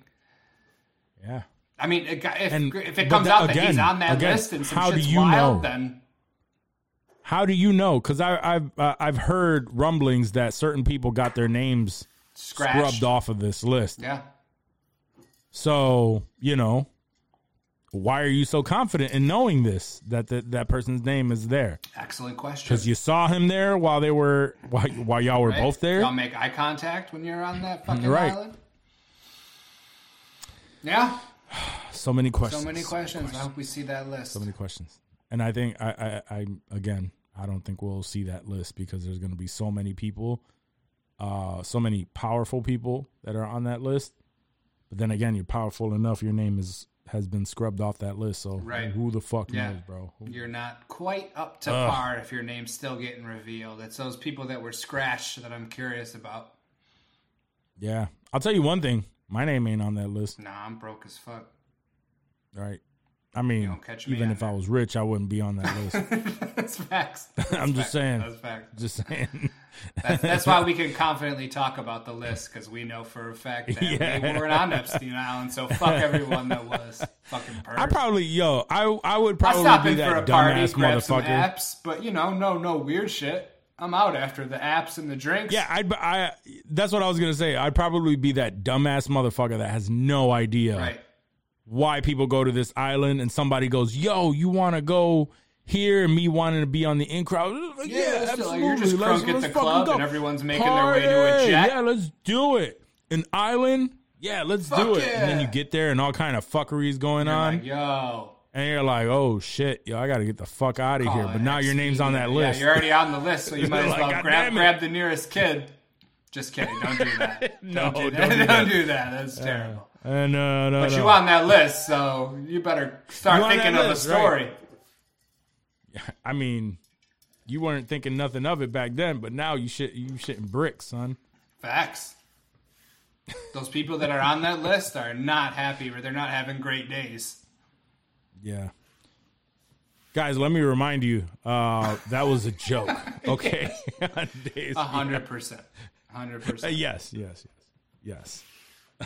yeah I mean, if And- if it comes that- out that he's on that again, list and some how do you wild, know? then how do you know because i've uh, i've heard rumblings that certain people got their names scratch. scrubbed off of this list Yeah. So, you know, why are you so confident in knowing this that that, that person's name is there? Excellent question. Because you saw him there while they were while, while y'all were Right? both there. Y'all make eye contact when you're on that fucking Right. island. Yeah. So many questions. So many questions. I hope we see that list. So many questions. And I think I, I, I again, I don't think we'll see that list because there's going to be so many people, uh, so many powerful people that are on that list. But then again, you're powerful enough. Your name is has been scrubbed off that list. So Right. who the fuck Yeah. knows, bro? You're not quite up to Ugh. par if your name's still getting revealed. It's those people that were scratched that I'm curious about. Yeah, I'll tell you one thing. My name ain't on that list. Nah, I'm broke as fuck. Right. I mean, even if I was rich, I wouldn't be on that list. That's facts. I'm just saying. That's facts. Just saying. That's, that's why we can confidently talk about the list because we know for a fact that Yeah. we weren't on Epstein Island. So fuck everyone that was fucking pervs. I probably, yo, I I would I'll probably stop be in for a that party, grab some motherfucker. apps, but you know, no, no weird shit. I'm out after the apps and the drinks. Yeah, I'd, I. That's what I was gonna say. I'd probably be that dumbass motherfucker that has no idea right. Why people go to this island, and somebody goes, "Yo, you want to go here?" and me wanting to be on the in crowd. Like, Yeah, yeah, let's do it. absolutely. You're just let's, at let's the club go. and everyone's making their way to a Party! jet. Yeah, let's do it. An island. Yeah, let's Fuck do it. And then you get there, and all kind of fuckeries going You're on, like, yo. and you're like, "Oh shit, yo, I got to get the fuck out of here." But now your name's on that list. Yeah, you're already on the list, so you might as well God grab grab the nearest kid. Just kidding. Don't do that. No, don't do that. do Don't do that. That's uh, terrible. And uh, no, But no. you on that list, so you better start You thinking of list, a story. I mean, you weren't thinking nothing of it back then, but now you shit you shitting bricks, son. Facts. Those people that are on that list are not happy or they're not having great days. Yeah. Guys, let me remind you, uh, that was a joke. Okay. A hundred percent. Hundred percent. yes, yes, yes. Yes.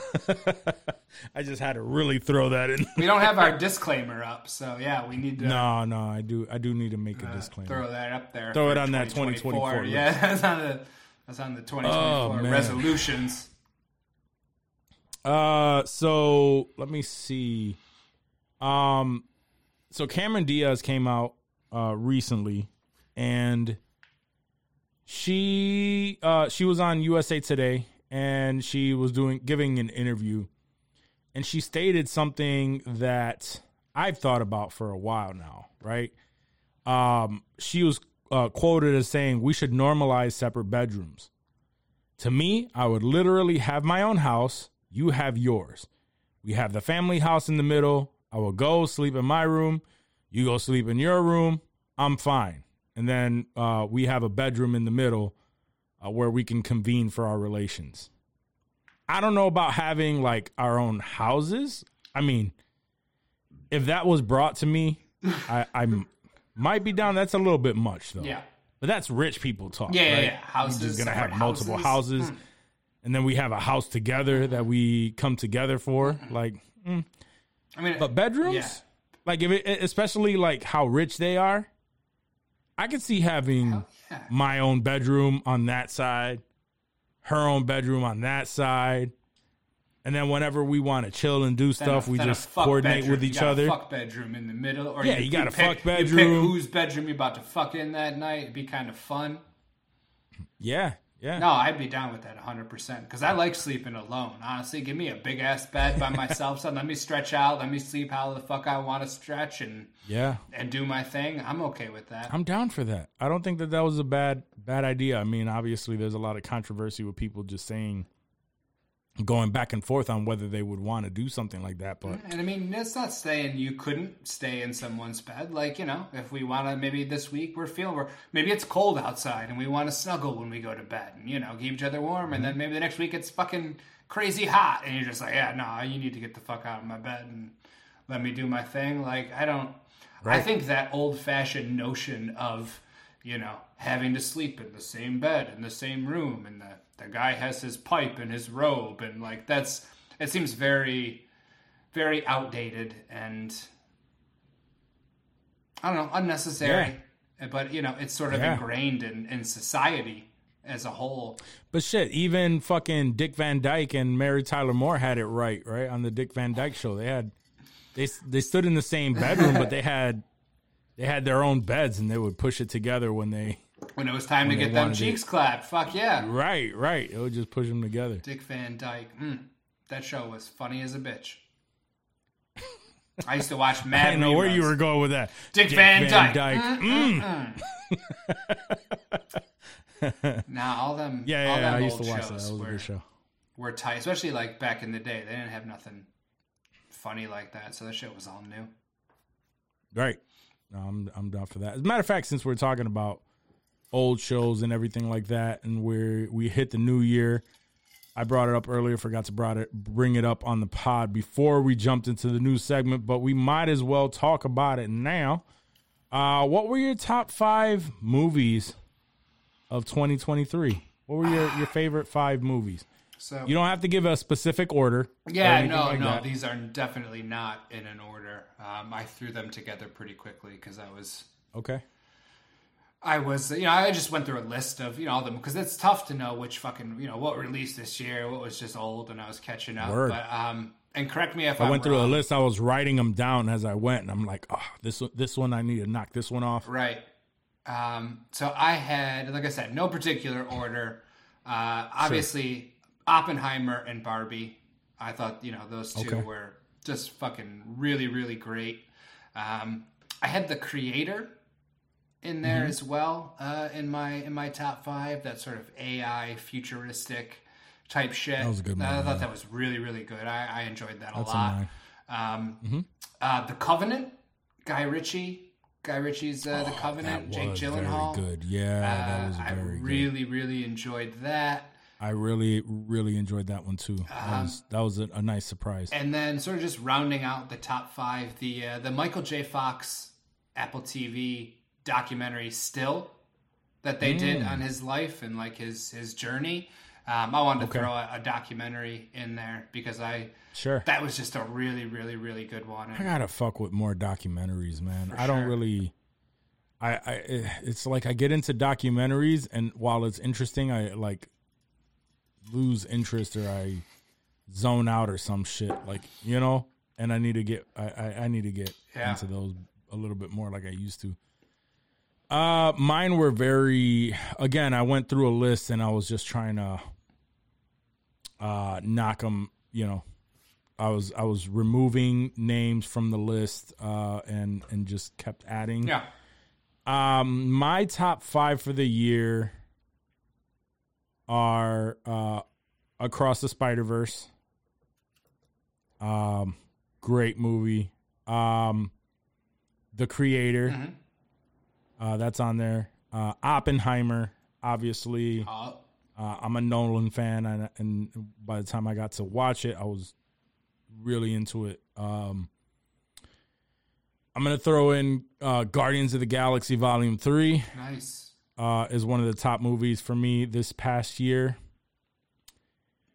I just had to really throw that in. We don't have our disclaimer up, so yeah, we need to No, no, I do I do need to make a uh, disclaimer. throw that up there. Throw it on that 2024 list. Yeah, that's on the that's on the 2024 Oh, resolutions. Uh, so let me see. Um, so Cameron Diaz came out uh recently, and she uh she was on USA Today, and she was doing giving an interview, and she stated something that I've thought about for a while now. Right? Um, she was uh, quoted as saying, "We should normalize separate bedrooms." To me, I would literally have my own house. You have yours. We have the family house in the middle. I will go sleep in my room. You go sleep in your room. I'm fine. And then uh, we have a bedroom in the middle uh, where we can convene for our relations. I don't know about having like our own houses. I mean, if that was brought to me, I might be down. That's a little bit much though. Yeah. But that's rich people talk. Yeah, yeah, right? yeah. Houses, We're just gonna have multiple houses. houses, hmm. and then we have a house together that we come together for. Mm-hmm. Like, hmm. I mean, but bedrooms, Yeah. like if it, especially like how rich they are, I could see having yeah. My own bedroom on that side, her own bedroom on that side, and then whenever we want to chill and do stuff, we then just coordinate bedroom. with You each other. fuck bedroom in the middle, or Yeah, you, you got a fuck You pick whose bedroom you're about to fuck in that night. It'd be kind of fun. Yeah, yeah. No, I'd be down with that 100% because I like sleeping alone. Honestly, give me a big ass bed by myself. son. let me stretch out. Let me sleep how the fuck I want to stretch and yeah. and do my thing. I'm okay with that. I'm down for that. I don't think that that was a bad bad idea. I mean, obviously, there's a lot of controversy with people just saying, going back and forth on whether they would want to do something like that. But And I mean, it's not saying you couldn't stay in someone's bed. Like, you know, if we want to, maybe this week we're feeling, we're, maybe it's cold outside and we want to snuggle when we go to bed and, you know, keep each other warm. And then mm-hmm. maybe the next week it's fucking crazy hot and you're just like, yeah, no, you need to get the fuck out of my bed and let me do my thing. Like, I don't, I think that old fashioned notion of, you know, having to sleep in the same bed, in the same room, and the, the guy has his pipe and his robe, and like that's, it seems very, very outdated and I don't know, unnecessary. But you know, it's sort of Yeah. ingrained in, in society as a whole. but shit, even fucking Dick Van Dyke and Mary Tyler Moore had it right, right on the Dick Van Dyke show. They had they they stood in the same bedroom, but they had they had their own beds, and they would push it together when they. When it was time to When they get them it. cheeks clapped, fuck yeah. Right, right. It would just push them together. Dick Van Dyke. Mm, that show was funny as a bitch. I used to watch I didn't know where you were going with that. Dick Van Dyke. Mm. Nah, all them. Yeah, all yeah, them I used to watch that. shows That was a were, good show. were tight, especially like back in the day. They didn't have nothing funny like that. So that shit was all new. Right. No, I'm I'm down for that. As a matter of fact, since we're talking about old shows and everything like that, and we we hit the new year, I brought it up earlier. Forgot to brought it bring it up on the pod before we jumped into the new segment, but we might as well talk about it now. Uh, what were your top five movies of 2023? What were your, your favorite five movies? So You don't have to give a specific order. Yeah, no, like no, that. these are definitely not in an order. Um, I threw them together pretty quickly because I was, Okay. I was, you know, I just went through a list of, you know, all them because it's tough to know which fucking, you know, what released this year, what was just old, and I was catching up. Word. But um, and correct me if I I'm went through a list. I was writing them down as I went, and I'm like, oh, this one- this one I need to knock this one off. Right. Um, so I had, like I said, no particular order. Uh, obviously, Oppenheimer and Barbie. I thought, you know, those two Okay. were just fucking really, really great. Um, I had the creator in there Mm-hmm. as well uh, in my in my top five. That sort of AI futuristic type shit. That was a good I thought that was really, really good. I, I enjoyed that That's a lot. Um, uh, the Covenant, Guy Ritchie. Guy Ritchie's uh, The Covenant. Oh, That Jake was Gyllenhaal. good. Yeah, that Uh, was I very good. really, really enjoyed that. I really, really enjoyed that one too. That Um, was that was a, a nice surprise. And then, sort of just rounding out the top five, the uh, the Michael J. Fox Apple TV documentary, "Still," that they did Mm. on his life and like his his journey. Um, I wanted to Okay. throw a, a documentary in there because I Sure. that was just a really, really, really good one. I gotta fuck with more documentaries, man. For I don't really. I, I it's like I get into documentaries and while it's interesting, I like lose interest or I zone out or some shit like you know. And I need to get I I, I need to get Yeah. into those a little bit more like I used to. Uh, mine were very. Again, I went through a list and I was just trying to uh knock them. You know, I was I was removing names from the list uh, and and just kept adding. yeah, Um, my top five for the year are uh, Across the Spider Verse. Um, great movie. Um, The Creator. Mm-hmm. Uh, that's on there. Uh, Oppenheimer, obviously. uh, I'm a Nolan fan, and, and by the time I got to watch it, I was really into it. Um, I'm gonna throw in uh, Guardians of the Galaxy Volume Three nice. uh, is one of the top movies for me this past year,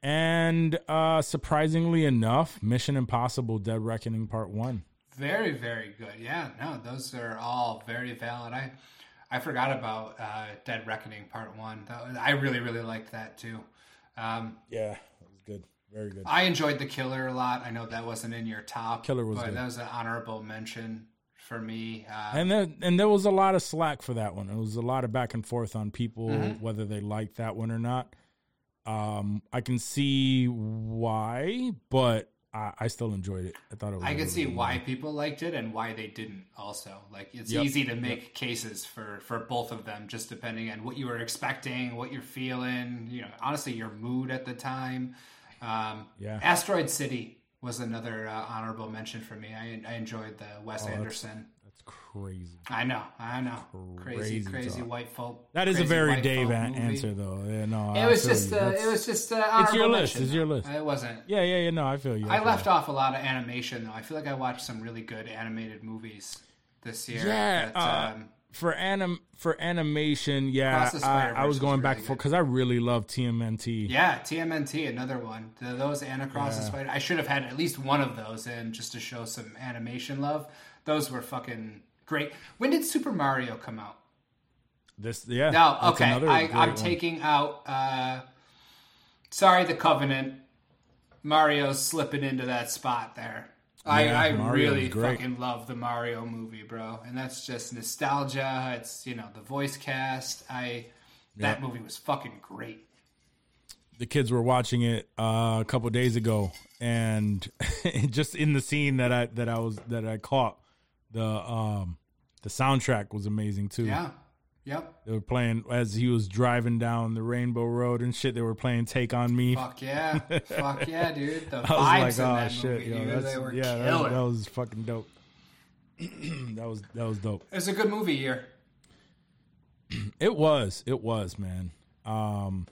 and uh, surprisingly enough, Mission Impossible: Dead Reckoning Part One. Very, very good. Yeah, no, those are all very valid. I I forgot about uh, Dead Reckoning Part One. I really, really liked that too. Um, Yeah, that was good, very good. I enjoyed The Killer a lot. I know that wasn't in your top. Killer was but good. that was an honorable mention for me. Uh, And then, and there was a lot of slack for that one. It was a lot of back and forth on people Mm-hmm. whether they liked that one or not. Um, I can see why, but I, I still enjoyed it. I thought it was. I really see good why people liked it and why they didn't. Also, like it's Yep. easy to make cases for for both of them, just depending on what you were expecting, what you're feeling. You know, honestly, your mood at the time. Um, Yeah. Asteroid City was another uh, honorable mention for me. I, I enjoyed the Oh, Wes Anderson. Crazy. I know, I know, crazy, Crazy crazy white folk. That is a very Dave folk a- movie. answer, though. Yeah, no, It I was just, uh, it was just. Uh, It's your list. mention, It's your list. It wasn't. Yeah, yeah, yeah. No, I feel you. I feel left you. off a lot of animation though. I feel like I watched some really good animated movies this year. Yeah, that, uh, um, for anim for animation. Yeah, I, I was was going back really and forth because I really love TMNT. yeah, TMNT, another one. Th- Those and Across the Yeah. Spider. I should have had at least one of those in just to show some animation love. Those were fucking great. When did Super Mario come out? This, yeah. No, okay. I, I'm one. taking out. Uh, sorry, the Covenant. Mario's slipping into that spot there. I, Yeah, I Mario's really fucking love the Mario movie, bro, and that's just nostalgia. It's you know the voice cast. I that movie was fucking great. the kids were watching it uh, a couple days ago, and just in the scene that I that I was that I caught, the um the soundtrack was amazing too. Yeah, Yep. They were playing as he was driving down the Rainbow Road and shit. They were playing "Take on Me." Fuck yeah. Fuck yeah, dude. The I vibes was in like, "Oh that shit, movie, yo, dude. that's they were yeah, that was, that was fucking dope." that was that was dope. It's a good movie year. It was. It was, man. Um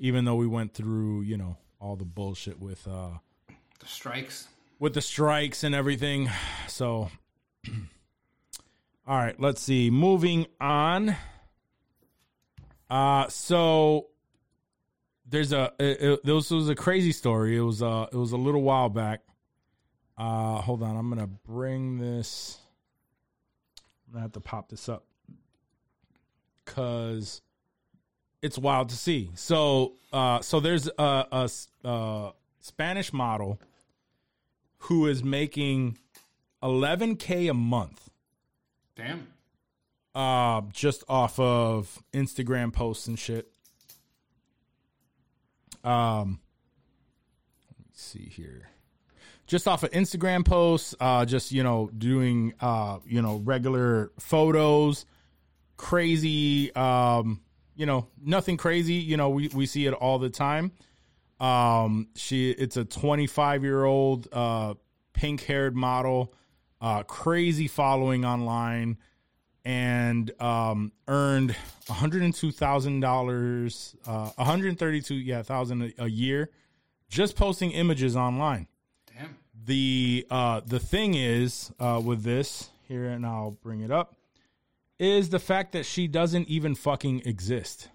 even though we went through, you know, all the bullshit with uh The strikes. with the strikes and everything. So All right, let's see. Moving on. Uh so there's a it, it, this was a crazy story. It was uh it was a little while back. Uh hold on, I'm going to bring this I'm going to have to pop this up cuz it's wild to see. So uh so there's a a, uh Spanish model who is making 11k a month Damn. uh just off of Instagram posts and shit. Um let me see here. Just off of Instagram posts, uh just you know, doing uh, you know, regular photos, crazy um, you know, nothing crazy, you know, we, we see it all the time. Um she it's a 25 year old uh pink haired model, uh crazy following online and um, earned one hundred and two thousand dollars, uh, one hundred thirty two yeah thousand a- year, just posting images online. Damn. The uh, the thing is uh, with this here, and I'll bring it up, is the fact that she doesn't even fucking exist.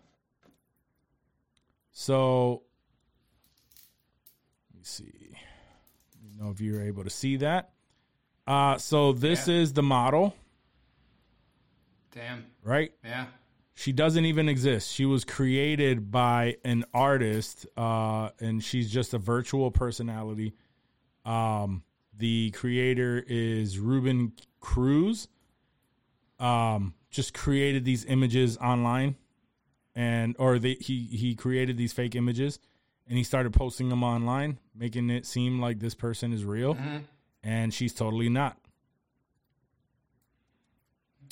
So let me see. Me know if you're able to see that. Uh, so this Yeah. is the model, Damn. right? Yeah. She doesn't even exist. She was created by an artist, uh, and she's just a virtual personality. Um, the creator is Ruben Cruz. Um, just created these images online, and or they, he he created these fake images, and he started posting them online, making it seem like this person is real, and she's totally not.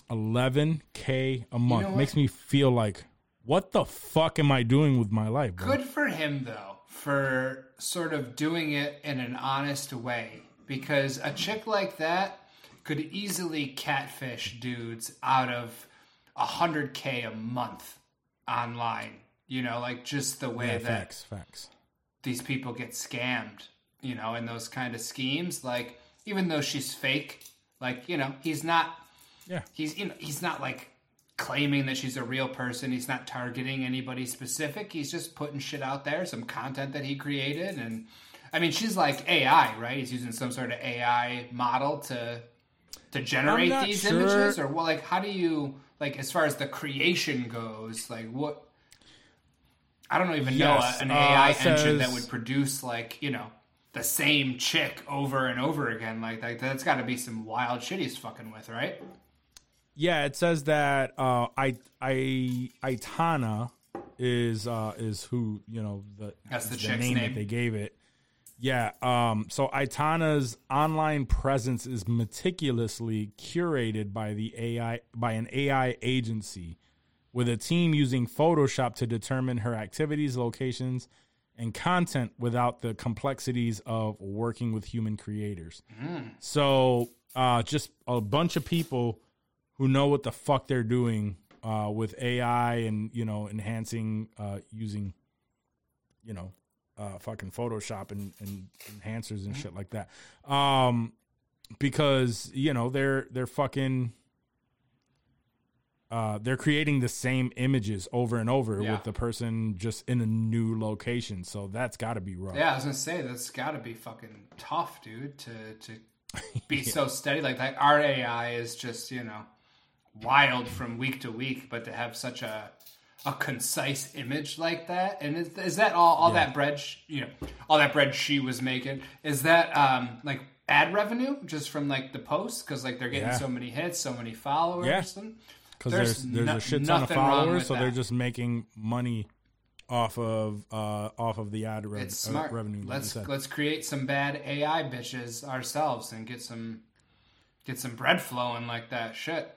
11k a month what? makes me feel like what the fuck am I doing with my life, bro? Good for him though, for sort of doing it in an honest way. Because a chick like that could easily catfish dudes out of a hundred K a month online. You know, like just the way Yeah, that facts, facts. these people get scammed, you know, in those kind of schemes. Like, even though she's fake, like, you know, he's not Yeah. he's you know he's not like claiming that she's a real person. He's not targeting anybody specific. He's just putting shit out there some content that he created. And i mean she's like ai right? He's using some sort of ai model to to generate these sure. images? Or well like how do you like as far as the creation goes like what i don't even Yes, know an uh, ai it engine that would produce like you know the same chick over and over again like, like that's got to be some wild shit he's fucking with right Yeah, it says that uh, I I Aitana is uh, is who you know the That's the chick's name, name. that they gave it. Yeah, um, so Aitana's online presence is meticulously curated by the AI by an AI agency, with a team using Photoshop to determine her activities, locations, and content without the complexities of working with human creators. So, uh, just a bunch of people who know what the fuck they're doing uh, with AI and you know enhancing uh, using you know uh, fucking Photoshop and, and enhancers and shit like that. Um, because you know they're they're fucking uh, they're creating the same images over and over Yeah. with the person just in a new location. So that's got to be rough. Yeah, I was gonna say that's got to be fucking tough, dude. To to be so steady like that. Our AI is just you know wild from week to week, but to have such a a concise image like that, and is, is that all? All that bread, sh- you know, all that bread she was making. Is that um like ad revenue just from like the posts because like they're getting Yeah. so many hits, so many followers, Yeah. and because There's there's no- a shit ton of followers, so they're just making money off of uh off of the ad rev- uh, revenue. let's said. let's create some bad AI bitches ourselves and get some get some bread flowing like that. Shit.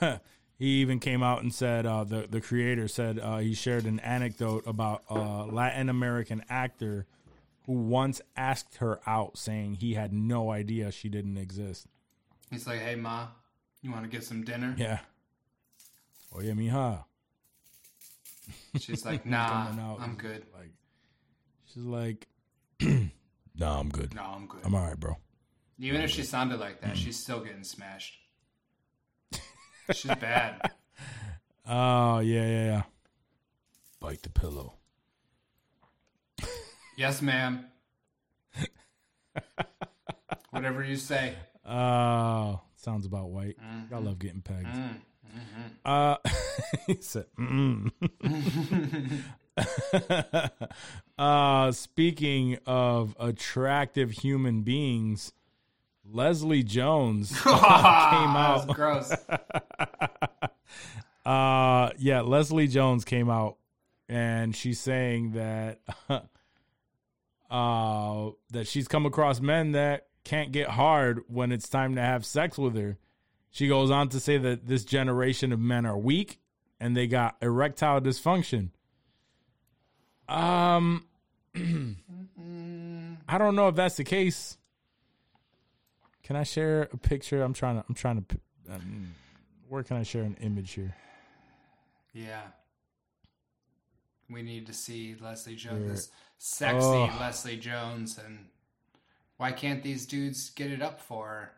he even came out and said uh, the the creator said uh, he shared an anecdote about a Latin American actor who once asked her out, saying he had no idea she didn't exist. He's like, "Hey, ma, you want to get some dinner?" Yeah. Oh Oye, mija. She's like, "Nah, out. I'm good. Like, she's like, "Nah, I'm good. No, I'm good." I'm all right, bro." Even if she sounded like that, she's still getting smashed. She's bad. Oh yeah, yeah, yeah. Bite the pillow. Yes, ma'am. Whatever you say. Oh, sounds about white. I love getting pegged. Uh, he said, mm. uh, speaking of attractive human beings, Leslie Jones came out. gross. Uh, yeah, Leslie Jones came out and she's saying that uh that she's come across men that can't get hard when it's time to have sex with her. She goes on to say that this generation of men are weak and they got erectile dysfunction. Um I don't know if that's the case. Can I share a picture? I'm trying to I'm trying to um, where can I share an image here? Yeah. We need to see Leslie Jones, this sexy Oh. Leslie Jones, and why can't these dudes get it up for her?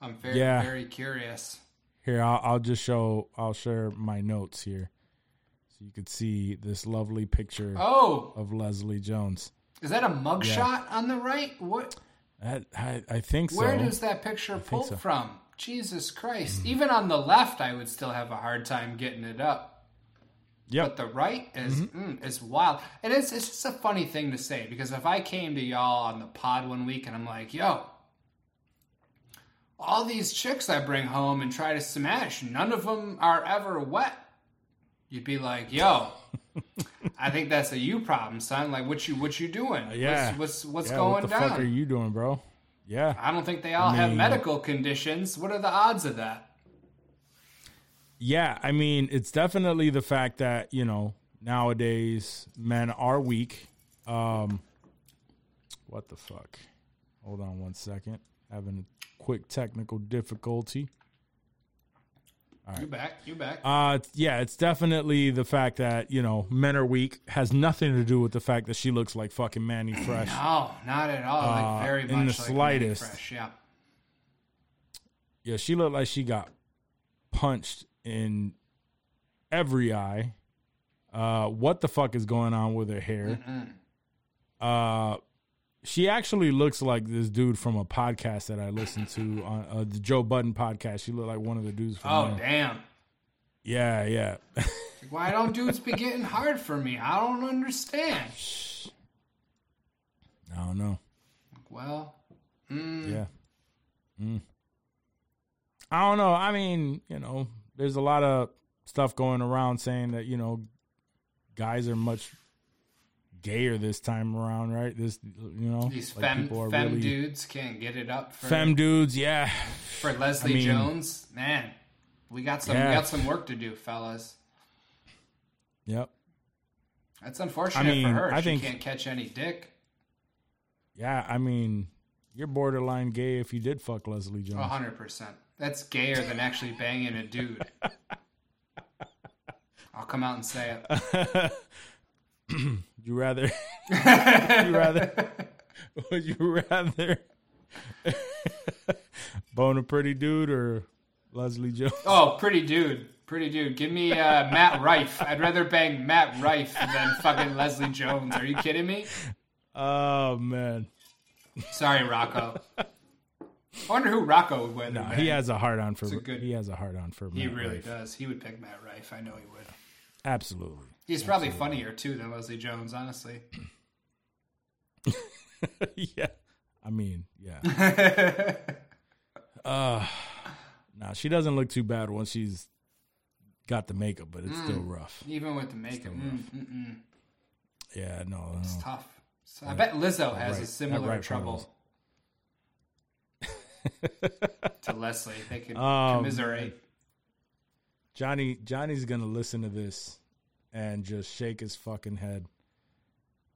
I'm very, Yeah. very curious. Here, I'll, I'll just show. I'll share my notes here, so you could see this lovely picture Oh, of Leslie Jones. is that a mugshot on the right? What? I, I, I think so. Where does that picture pull so. from? Jesus Christ! Mm-hmm. Even on the left, I would still have a hard time getting it up. But the right is Mm-hmm. mm, is wild, and it's it's just a funny thing to say because if I came to y'all on the pod one week and I'm like, "Yo, all these chicks I bring home and try to smash, none of them are ever wet," you'd be like, "Yo." I think that's a you problem, son. Like, what you what you doing? Yeah. What's what's, what's Yeah, going what the down? fuck are you doing, bro? Yeah. I don't think they all have mean- medical conditions. What are the odds of that? Yeah, I mean, it's definitely the fact that, you know, nowadays men are weak. Um what the fuck? Hold on one second. Having a quick technical difficulty. You back? You back? Uh yeah, it's definitely the fact that, you know, men are weak has nothing to do with the fact that she looks like fucking Mannie Fresh. no, not at all. Uh, like very in the like slightest. Fresh. Yeah. Yeah, she looked like she got punched in every eye. Uh, what the fuck is going on with her hair? Uh, she actually looks like this dude from a podcast that I listened to on uh, the Joe Budden podcast. She looked like one of the dudes from Oh there. damn! Yeah, yeah. Why don't dudes be getting hard for me? I don't understand. I don't know. Well, mm, Yeah. Mm. I don't know. I mean, you know, there's a lot of stuff going around saying that, you know, guys are much gayer this time around, right? This, you know, these like fem fem really- dudes can't get it up for Fem dudes, yeah. for Leslie mean- Jones. Man, we got some Yeah. we got some work to do, fellas. Yep. That's unfortunate I mean, for her. I she think- can't catch any dick. Yeah, I mean, you're borderline gay if you did fuck Leslie Jones. hundred percent. That's gayer than actually banging a dude. I'll come out and say it. you rather you rather would you rather bone a pretty dude or Leslie Jones? Oh, pretty dude. Pretty dude. Give me uh, Matt Rife. I'd rather bang Matt Rife than fucking Leslie Jones. Are you kidding me? Oh man. Sorry, Rocco. I wonder who Rocco would win. No, he has a hard on for good- he has a hard on for He Matt really Rife. does. He would pick Matt Rife. I know he would. Absolutely. He's probably funnier too than Leslie Jones, honestly. yeah. I mean, yeah. uh no, she doesn't look too bad once she's got the makeup, but it's still rough. Even with the makeup, mm, mm, mm, Yeah, no, it's no. tough. So I bet Lizzo has a similar right trouble. To Leslie. They can Um, commiserate. Johnny Johnny's gonna listen to this and just shake his fucking head.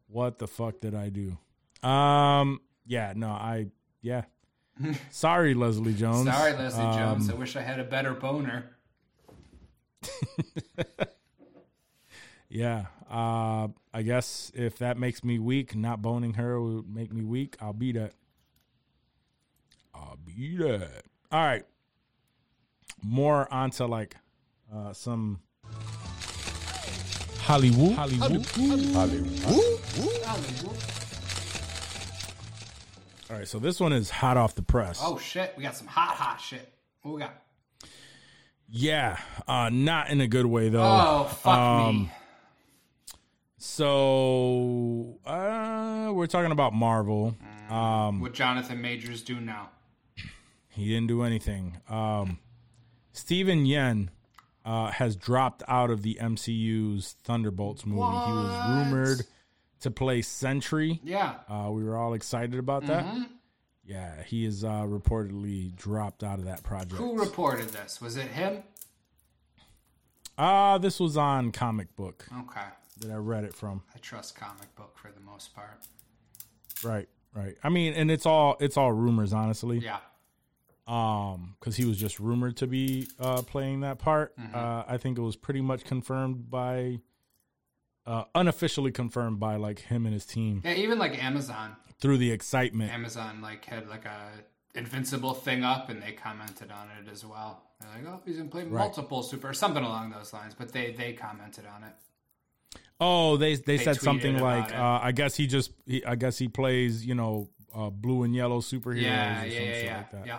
What the fuck did I do? Um yeah, no, I yeah. Sorry, Leslie Jones. Sorry, Leslie Jones. Um, I wish I had a better boner. Yeah. Uh I guess if that makes me weak, not boning her would make me weak, I'll be that. I'll be that. All right. More onto like uh some Hollywood. Hollywood. Hollywood. All right, so this one is hot off the press. Oh shit, we got some hot, hot shit. What we got? Yeah, uh, not in a good way though. Oh fuck Um, me. So uh, we're talking about Marvel. Um, What Jonathan Majors do now? He didn't do anything. Um, Steven Yeun uh, has dropped out of the MCU's Thunderbolts movie. He was rumored to play Sentry. Yeah. Uh, we were all excited about that. Mm-hmm. Yeah, he is uh, reportedly dropped out of that project. Who reported this? Was it him? Uh, this was on comic book Okay. that I read it from. I trust comic book for the most part. Right, right. I mean, and it's all it's all rumors, honestly. Yeah. Um, because he was just rumored to be uh playing that part. Mm-hmm. Uh, I think it was pretty much confirmed by, uh, unofficially confirmed by like him and his team Yeah, even like Amazon. through the excitement. Amazon like had like a invincible thing up and they commented on it as well. They're like, oh, he's gonna play multiple super or something along those lines. But they they commented on it. Oh, they they, said something like, uh, I guess he just, he, I guess he plays, you know, uh, blue and yellow superheroes Yeah, or yeah, some yeah, yeah, like that. yeah.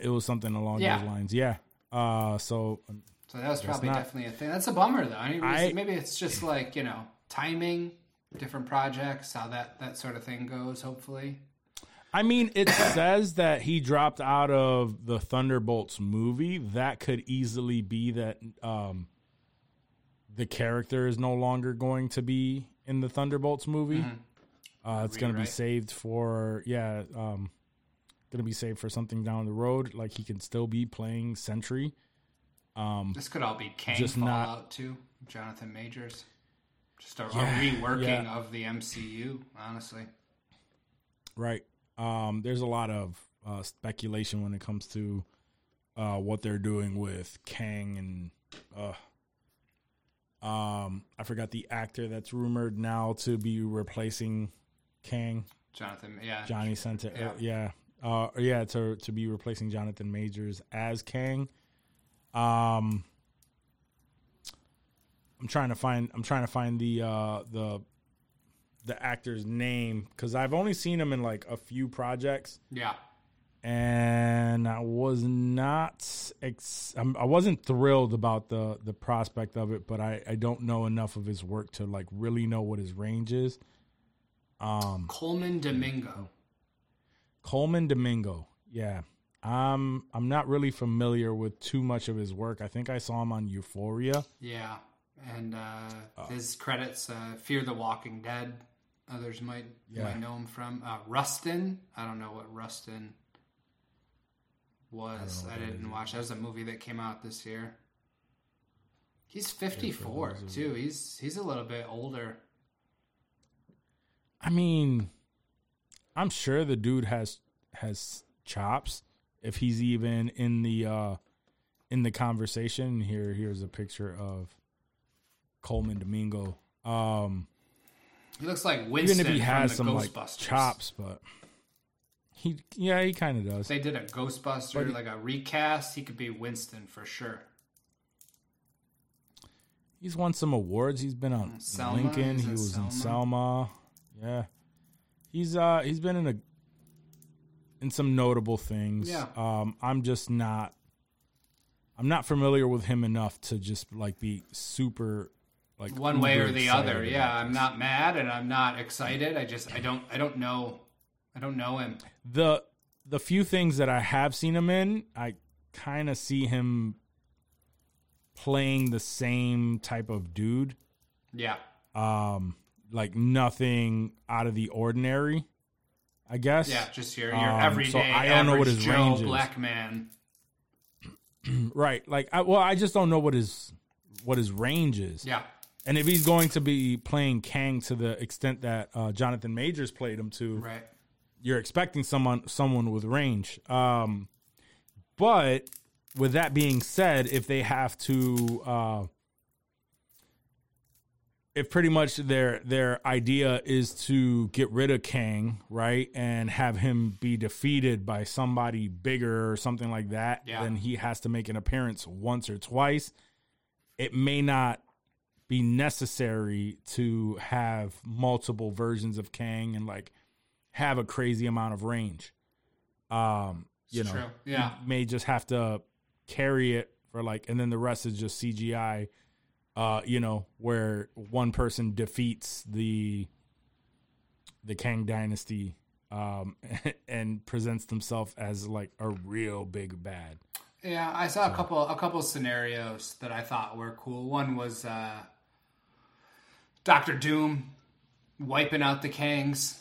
It was something along Yeah. those lines. Yeah. Uh, so So that was probably not- definitely a thing. That's a bummer though. I mean, I- maybe it's just like you know timing, different projects, how that that sort of thing goes. Hopefully, I mean, it says that he dropped out of the Thunderbolts movie. That could easily be that um, the character is no longer going to be in the Thunderbolts movie. Uh, it's going to be saved for yeah, um, going to be saved for something down the road. Like he can still be playing Sentry. this could all be Kang Just not- Fallout too. Jonathan Majors, just a, Yeah, a reworking yeah. of the MCU. Honestly, Right. Um, there's a lot of uh, speculation when it comes to uh, what they're doing with Kang and uh, um, I forgot the actor that's rumored now to be replacing Kang. Jonathan, yeah, Johnny sent it. Yeah. Yeah. Uh, yeah, to to be replacing Jonathan Majors as Kang. Um, I'm trying to find. I'm trying to find the uh, the the actor's name because I've only seen him in like a few projects, yeah. and I was not. Ex- I'm, I wasn't thrilled about the the prospect of it, but I I don't know enough of his work to like really know what his range is. Um, Colman Domingo. Colman Domingo. Yeah. I'm I'm not really familiar with too much of his work. I think I saw him on Euphoria. Yeah, and uh, Oh. his credits: uh, Fear the Walking Dead. Others might Yeah. might know him from uh, Rustin. I don't know what Rustin was. I, didn't watch. That was a movie that came out this year. He's 54 too. He's he's a little bit older. I mean, I'm sure the dude has has chops if he's even in the uh in the conversation. Here here's a picture of Colman Domingo. Um He looks like Winston even if he has some like Ghostbusters. chops, but he yeah, he kind of does. If they did a Ghostbuster But like a recast, he could be Winston for sure. He's won some awards. He's been on Selma, Lincoln. He in was in Selma. Selma. Yeah, he's uh he's been in a in some notable things. Yeah. Um, I'm just not. I'm not familiar with him enough to just like be super like One way or the other. Yeah, I'm not mad and I'm not excited. I just I don't I don't know I don't know him. the the few things that I have seen him in, I kind of see him playing the same type of dude. Yeah. um like nothing out of the ordinary I guess. Yeah, just your your Um, everyday so I don't know what his Joe range is. black man. Right. Like, I, well, I just don't know what his right. Like, I, well, I just don't know what his what his range is. Yeah, And if he's going to be playing Kang to the extent that uh, Jonathan Majors played him to, right. you're expecting someone someone with range. Um, but with that being said, if they have to, uh, if pretty much their their idea is to get rid of Kang, right, and have him be defeated by somebody bigger or something like that, Yeah. then he has to make an appearance once or twice. It may not be necessary to have multiple versions of Kang and like have a crazy amount of range. Um, you It's know, true. Yeah. you may just have to carry it for like, and then the rest is just CGI. Uh, you know, where one person defeats the the Kang dynasty, um, and presents themselves as like a real big bad. Yeah, I saw a couple a couple scenarios that I thought were cool. One was uh, Doctor Doom wiping out the Kangs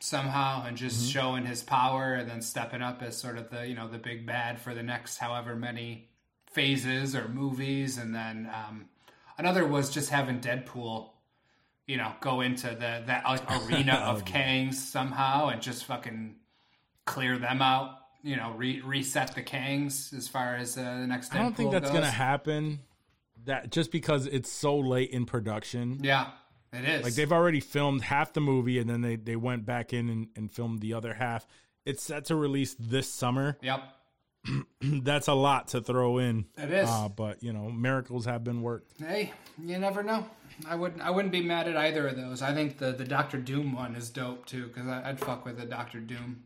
somehow and just Mm-hmm. showing his power, and then stepping up as sort of the you know the big bad for the next however many phases or movies, and then um, another was just having Deadpool. You know, go into the that arena of Kangs somehow and just fucking clear them out. You know, re- reset the Kangs as far as uh, the next. Deadpool I don't think that's goes. gonna happen. That just because it's so late in production, Yeah, it is. like they've already filmed half the movie, and then they they went back in and, and filmed the other half. It's set to release this summer. Yep, That's a lot to throw in. it is. Uh, but you know, miracles have been worked. hey, you never know. I wouldn't. I wouldn't be mad at either of those. I think the the Doctor Doom one is dope too because I'd fuck with the Doctor Doom.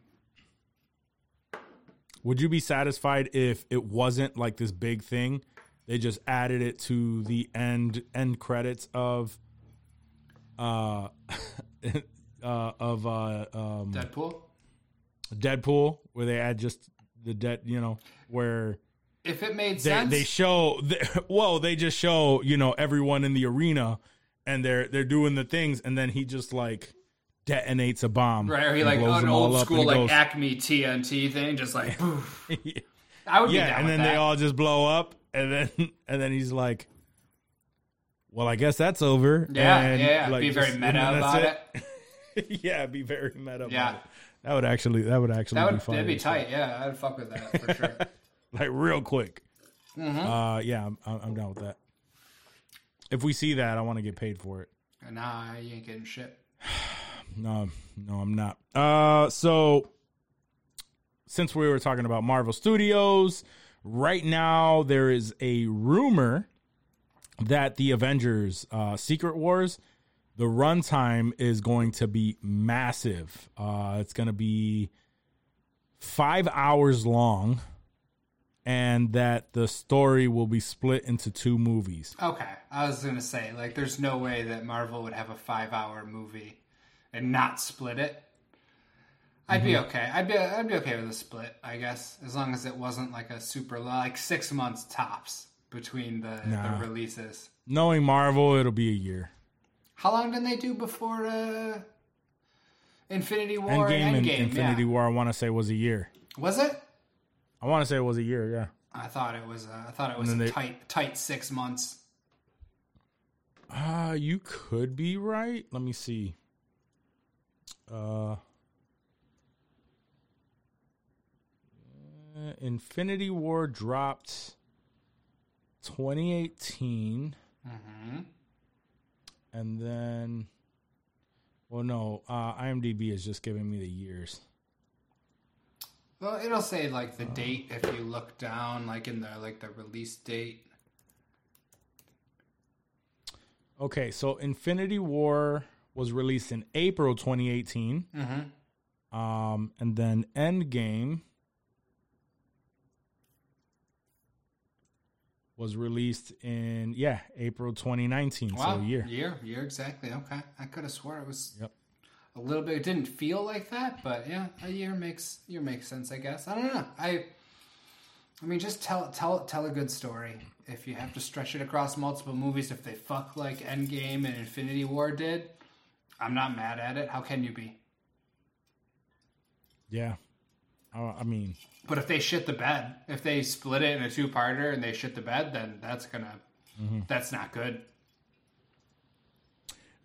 Would you be satisfied if it wasn't like this big thing? They just added it to the end end credits of uh, uh of uh um Deadpool. Deadpool, where they add just the debt, you know, where If it made they sense, they show, well, they just show, you know, everyone in the arena, and they're they're doing the things, and then he just like detonates a bomb, right? Or he like an old school like goes- Acme TNT thing, just like poof. I would be yeah, down and then they all just blow up, and then and then he's like, "Well, I guess that's over." Yeah, and, yeah, like, be very just- meta about that's it. yeah, be very meta. About it. Yeah. That would actually that would actually that be fun. that'd be tight. Yeah, I'd fuck with that for sure. like real quick. Mm-hmm. Uh, yeah, I'm, I'm I'm down with that. If we see that, I want to get paid for it. nah, you ain't getting shit. No, no, I'm not. Uh, so since we were talking about Marvel Studios, right now there is a rumor that the Avengers uh, Secret Wars, the runtime is going to be massive. Uh, it's going to be five hours long, and that the story will be split into two movies. Okay, I was gonna say like, there's no way that Marvel would have a five-hour movie and not split it. I'd be Mm-hmm. okay. I'd be I'd be okay with a split, I guess, as long as it wasn't like a super long, like six months tops between the, Nah. the releases. Knowing Marvel, it'll be a year. How long did they do before uh, Infinity War Endgame and Endgame? Infinity yeah. War, I want to say was a year. Was it? I want to say it was a year. Yeah. I thought it was. Uh, I thought it was a they- tight, tight six months. Uh, you could be right. Let me see. Uh, Infinity War dropped 2018. And then, well, no, uh, IMDb is just giving me the years. Well, it'll say like the date if you look down, like in the like the release date. Okay, so Infinity War was released in April 2018. Mm-hmm. Um, and then Endgame was released in yeah April 2019, Wow, so a year. year, year exactly. Okay, I could have swore it was Yep. a little bit. It didn't feel like that, but yeah, a year makes year makes sense. I guess. I don't know. I. I mean, just tell tell tell a good story. If you have to stretch it across multiple movies, if they fuck like Endgame and Infinity War did, I'm not mad at it. How can you be? Yeah. I mean, But if they shit the bed, if they split it in a two parter and they shit the bed, then that's gonna that's not good.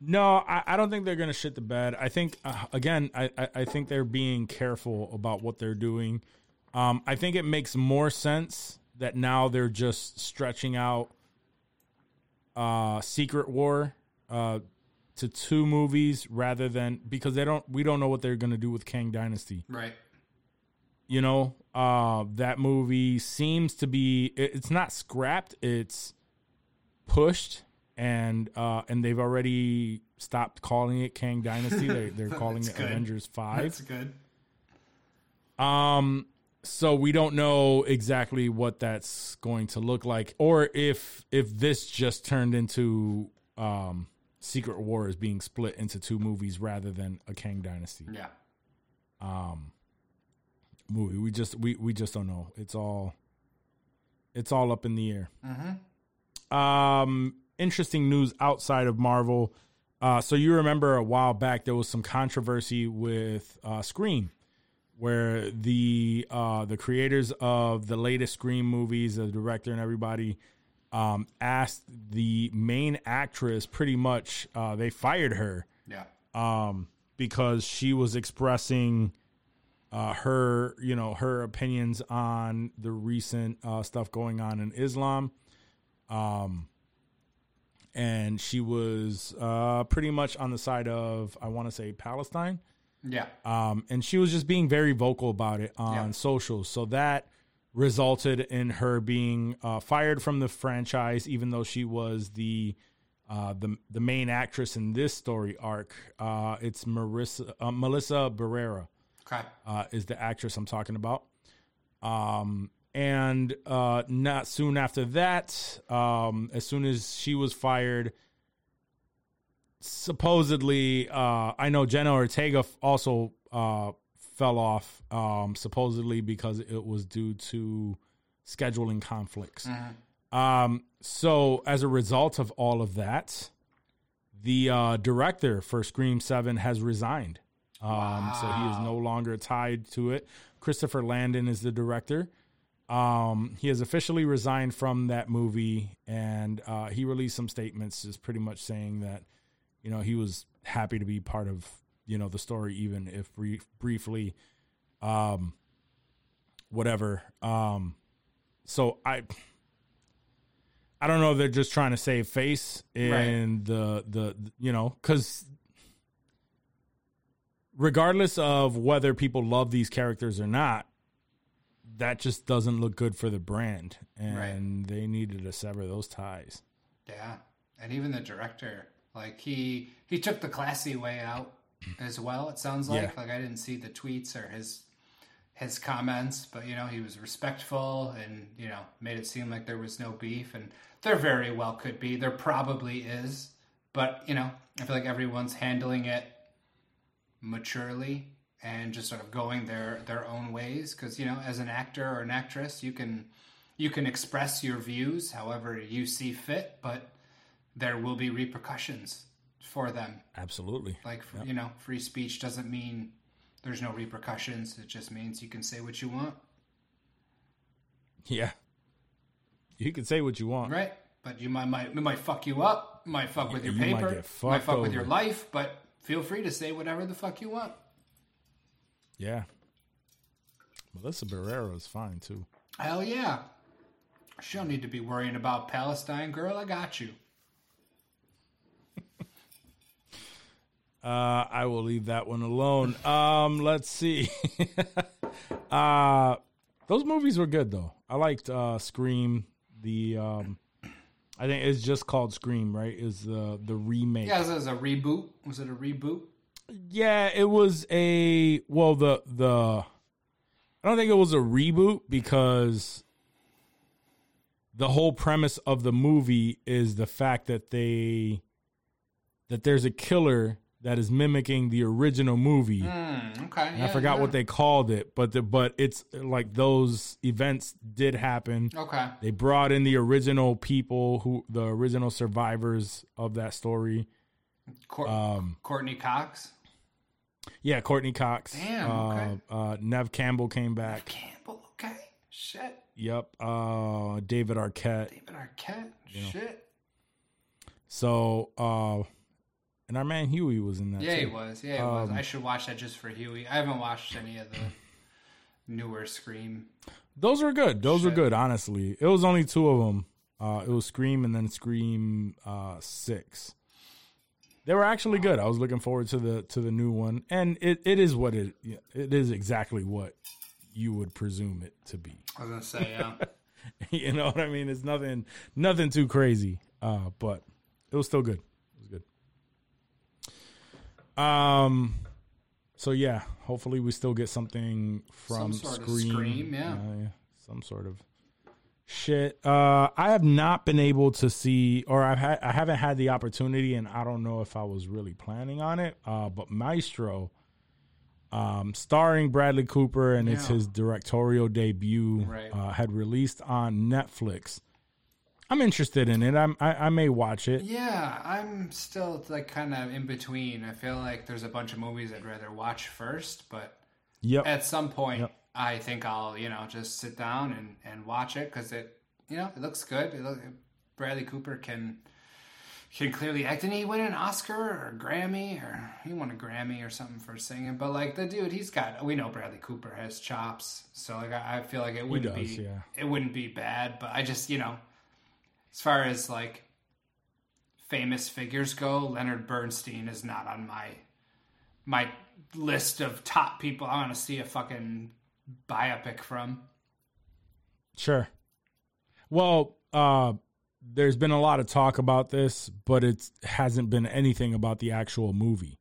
no, I, I don't think they're gonna shit the bed. I think uh, again, I, I I think they're being careful about what they're doing. Um, I think it makes more sense that now they're just stretching out uh, Secret War uh, to two movies rather than because they don't we don't know what they're gonna do with Kang Dynasty. Right. You know uh that movie seems to be it's not scrapped it's pushed and uh and they've already stopped calling it kang dynasty they, they're calling it good. avengers 5 That's good. um so we don't know exactly what that's going to look like or if if this just turned into um secret wars being split into two movies rather than a kang dynasty Yeah. Movie. We just we we just don't know. It's all it's all up in the air. Um, interesting news outside of Marvel. Uh, so you remember a while back there was some controversy with uh, Scream, where the uh, the creators of the latest Scream movies, the director and everybody, um, asked the main actress pretty much. Uh, they fired her Yeah. um, because she was expressing uh, her, you know, her opinions on the recent uh, stuff going on in Islam. Um, and she was uh, pretty much on the side of, I want to say, Palestine. Yeah. Um, and she was just being very vocal about it on Yeah. socials. So that resulted in her being uh, fired from the franchise, even though she was the uh, the the main actress in this story arc. Uh, it's Marissa uh, Melissa Barrera Okay. uh, is the actress I'm talking about. Um, and uh, not soon after that, um, as soon as she was fired, supposedly, uh, I know Jenna Ortega also uh, fell off, um, supposedly because it was due to scheduling conflicts. Um, so as a result of all of that, the uh, director for Scream Seven has resigned. Um, so he is no longer tied to it. Christopher Landon is the director. Um, he has officially resigned from that movie, and uh, he released some statements, just pretty much saying that, you know, he was happy to be part of, you know, the story, even if brief, briefly, um, whatever. Um, so I, I don't know. if They're just trying to save face in the the you know because regardless of whether people love these characters or not, that just doesn't look good for the brand, and they needed to sever those ties. Yeah, and even the director, like he he took the classy way out as well. It sounds like Yeah. like I didn't see the tweets or his his comments, but you know he was respectful and you know made it seem like there was no beef, and there very well could be. There probably is, but you know I feel like everyone's handling it maturely and just sort of going their their own ways. Because you know as an actor or an actress you can you can express your views however you see fit but there will be repercussions for them. Absolutely. like you know free speech doesn't mean there's no repercussions. It just means you can say what you want. Yeah. You can say what you want. right. But you might might it might fuck you up might fuck with your You might paper might fucked fuck with your life but feel free to say whatever the fuck you want Yeah. Melissa Barrera is fine too. Hell yeah. She don't need to be worrying about Palestine, girl. I got you. Uh, I will leave that one alone. Um, let's see. uh, those movies were good though. I liked uh, Scream. The um, I think it's just called Scream, right? Is the the remake? Yeah, this is a reboot. Was it a reboot? Yeah, it was a well the the I don't think it was a reboot because the whole premise of the movie is the fact that they that there's a killer that is mimicking the original movie. Mm, okay. And I forgot what they called it, but the but it's like those events did happen. Okay. They brought in the original people who the original survivors of that story. Cour- Um, Courteney Cox. Yeah, Courteney Cox. Damn, Uh, okay. uh, Neve Campbell came back. Campbell, okay. Shit. Yep. Uh, David Arquette. David Arquette. Shit. So, uh, and our man Huey was in that. Yeah, he was. Yeah, he Um, was. I should watch that just for Huey. I haven't watched any of the newer Scream. Those were good. Those were good. Honestly, it was only two of them. Uh, it was Scream and then Scream uh, Six. They were actually good. I was looking forward to the to the new one, and it, it is what it it is exactly what you would presume it to be. I was gonna say, yeah. you know what I mean? It's nothing nothing too crazy, uh, but it was still good. It was good. Um, so yeah, hopefully we still get something from Some Scream. Scream, yeah. Uh, some sort of shit. Uh, I have not been able to see, or I've had, I haven't had the opportunity, and I don't know if I was really planning on it. Uh, but Maestro. Um, starring Bradley Cooper, and it's his directorial debut. Right. Uh, had released on Netflix. I'm interested in it. I'm, I I may watch it. yeah, I'm still like kind of in between. I feel like there's a bunch of movies I'd rather watch first, but Yep. at some point, Yep. I think I'll you know just sit down and and watch it because it you know it looks good. It look, Bradley Cooper can can clearly act. Didn't he win an Oscar or a Grammy or he won a Grammy or something for singing? But like the dude, he's got. We know Bradley Cooper has chops, so like I, I feel like it wouldn't does, be yeah. it wouldn't be bad. But I just you know, as far as like famous figures go, Leonard Bernstein is not on my my list of top people I want to see a fucking biopic from. Sure. Well, uh, there's been a lot of talk about this, but it hasn't been anything about the actual movie.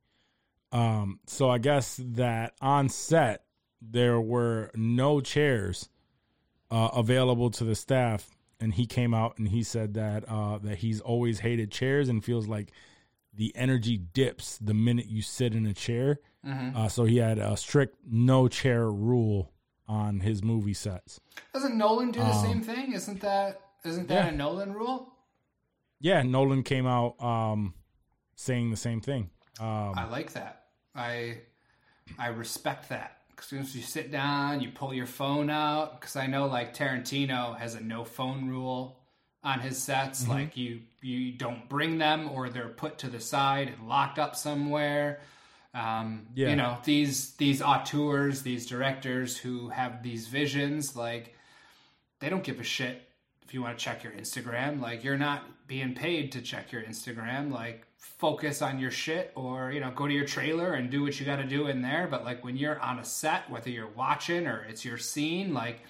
Um, so I guess that on set there were no chairs uh, available to the staff, and he came out and he said that uh, that he's always hated chairs and feels like the energy dips the minute you sit in a chair. Uh, so he had a strict no chair rule on his movie sets. Doesn't Nolan do the same thing? Isn't that isn't that Um, yeah. a Nolan rule? Yeah, Nolan came out um, saying the same thing. Um, I like that. I I respect that. As soon as you sit down, you pull your phone out. Because I know, like Tarantino has a no phone rule on his sets. Mm-hmm. Like you you don't bring them, or they're put to the side and locked up somewhere. Um, Yeah. You know these these auteurs, these directors who have these visions, like they don't give a shit if you want to check your Instagram. Like you're not being paid to check your Instagram. Like focus on your shit or, you know, go to your trailer and do what you got to do in there. But like when you're on a set, whether you're watching or it's your scene, like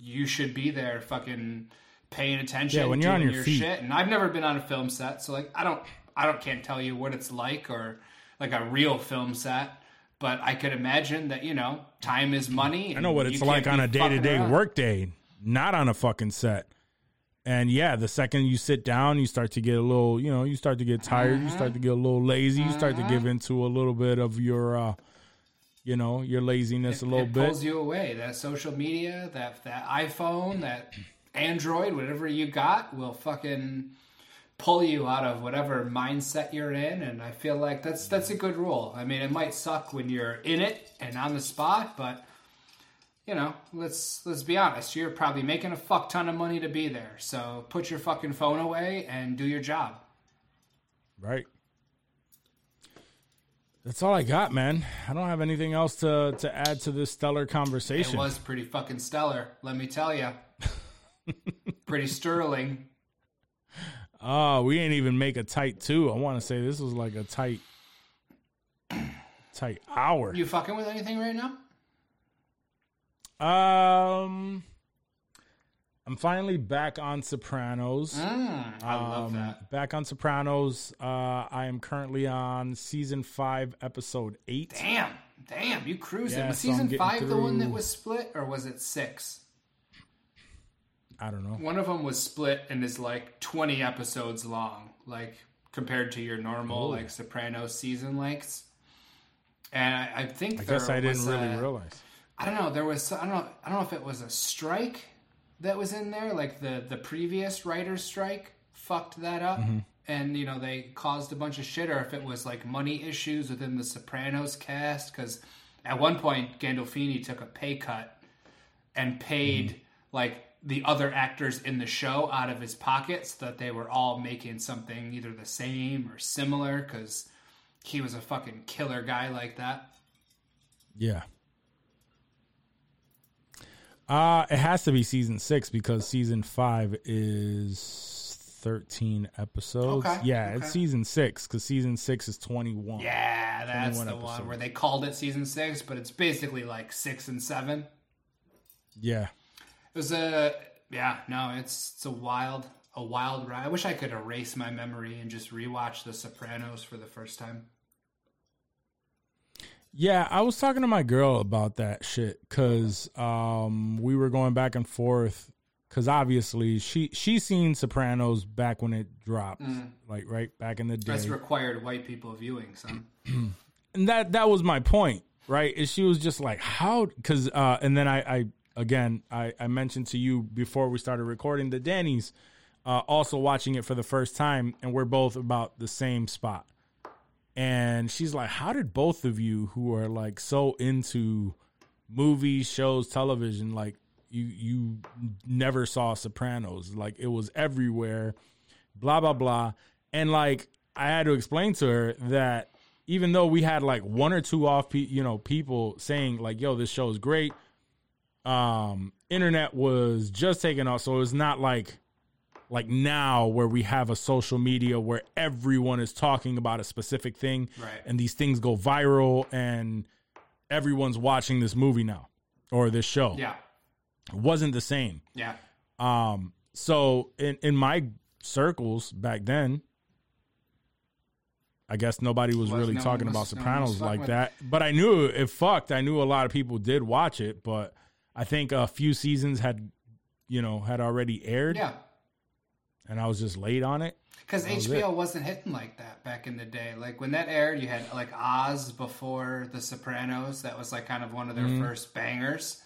you should be there fucking paying attention. Yeah, when you're on doing your feet. shit. And I've never been on a film set. So like I don't, I don't, can't tell you what it's like or like a real film set. But I could imagine that, you know, time is money. I know what it's like on a day to day work day, not on a fucking set. And yeah, the second you sit down, you start to get a little, you know, you start to get tired, you start to get a little lazy, you start to give into a little bit of your, uh, you know, your laziness a little it bit. pulls you away. That social media, that that iPhone, that Android, whatever you got, will fucking pull you out of whatever mindset you're in. And I feel like that's that's a good rule. I mean, it might suck when you're in it and on the spot, but you know, let's let's be honest. You're probably making a fuck ton of money to be there. So put your fucking phone away and do your job. Right. That's all I got, man. I don't have anything else to, to add to this stellar conversation. It was pretty fucking stellar, let me tell you. pretty sterling. Oh, we ain't even make a tight two. I want to say this was like a tight, tight hour. You fucking with anything right now? Um, I'm finally back on Sopranos. Mm, I love Um, that. Back on Sopranos. Uh, I am currently on season five, episode eight. Damn, damn, you cruising. Yeah, was so season five the one that was split, or was it six? I don't know. One of them was split and is like twenty episodes long, like compared to your normal Oh. like Sopranos season lengths. And I, I think I there guess I didn't really a- realize. I don't know. There was I don't know. I don't know if it was a strike that was in there, like the the previous writers' strike fucked that up, Mm-hmm. and you know they caused a bunch of shit, or if it was like money issues within the Sopranos cast. Because at one point, Gandolfini took a pay cut and paid like the other actors in the show out of his pockets that they were all making something either the same or similar because he was a fucking killer guy like that. Yeah. Uh it has to be season six because season five is thirteen episodes. Okay, Yeah, okay. it's season six because season six is twenty one. Yeah, that's 21 the one where they called it season six, but it's basically like six and seven. Yeah. It was a yeah, no, it's it's a wild a wild ride. I wish I could erase my memory and just rewatch The Sopranos for the first time. Yeah, I was talking to my girl about that shit because um, we were going back and forth because obviously she she seen Sopranos back when it dropped, like right back in the day. Mm. That's required white people viewing, son. and that that was my point, right? Is she was just like, how? Because uh, and then I, I again I, I mentioned to you before we started recording that Danny's uh, also watching it for the first time, and we're both about the same spot. And she's like, "How did both of you, who are like so into movies, shows, television, like you you never saw Sopranos? Like it was everywhere, blah blah blah." And like I had to explain to her that even though we had like one or two off, pe- you know, people saying like, "Yo, this show is great," um, internet was just taking off, so it's not like like now where we have a social media where everyone is talking about a specific thing Right. and these things go viral and everyone's watching this movie now or this show. Yeah, it wasn't the same. Yeah, um so in in my circles back then i guess nobody was Was- really no talking was- about no sopranos fucking like with that. but i knew it fucked. I knew a lot of people did watch it but i think a few seasons had you know had already aired. Yeah. And i was just late on it Because was HBO wasn't hitting like that back in the day. Like when that aired, you had like Oz before The Sopranos. That was like kind of one of their Mm-hmm. first bangers.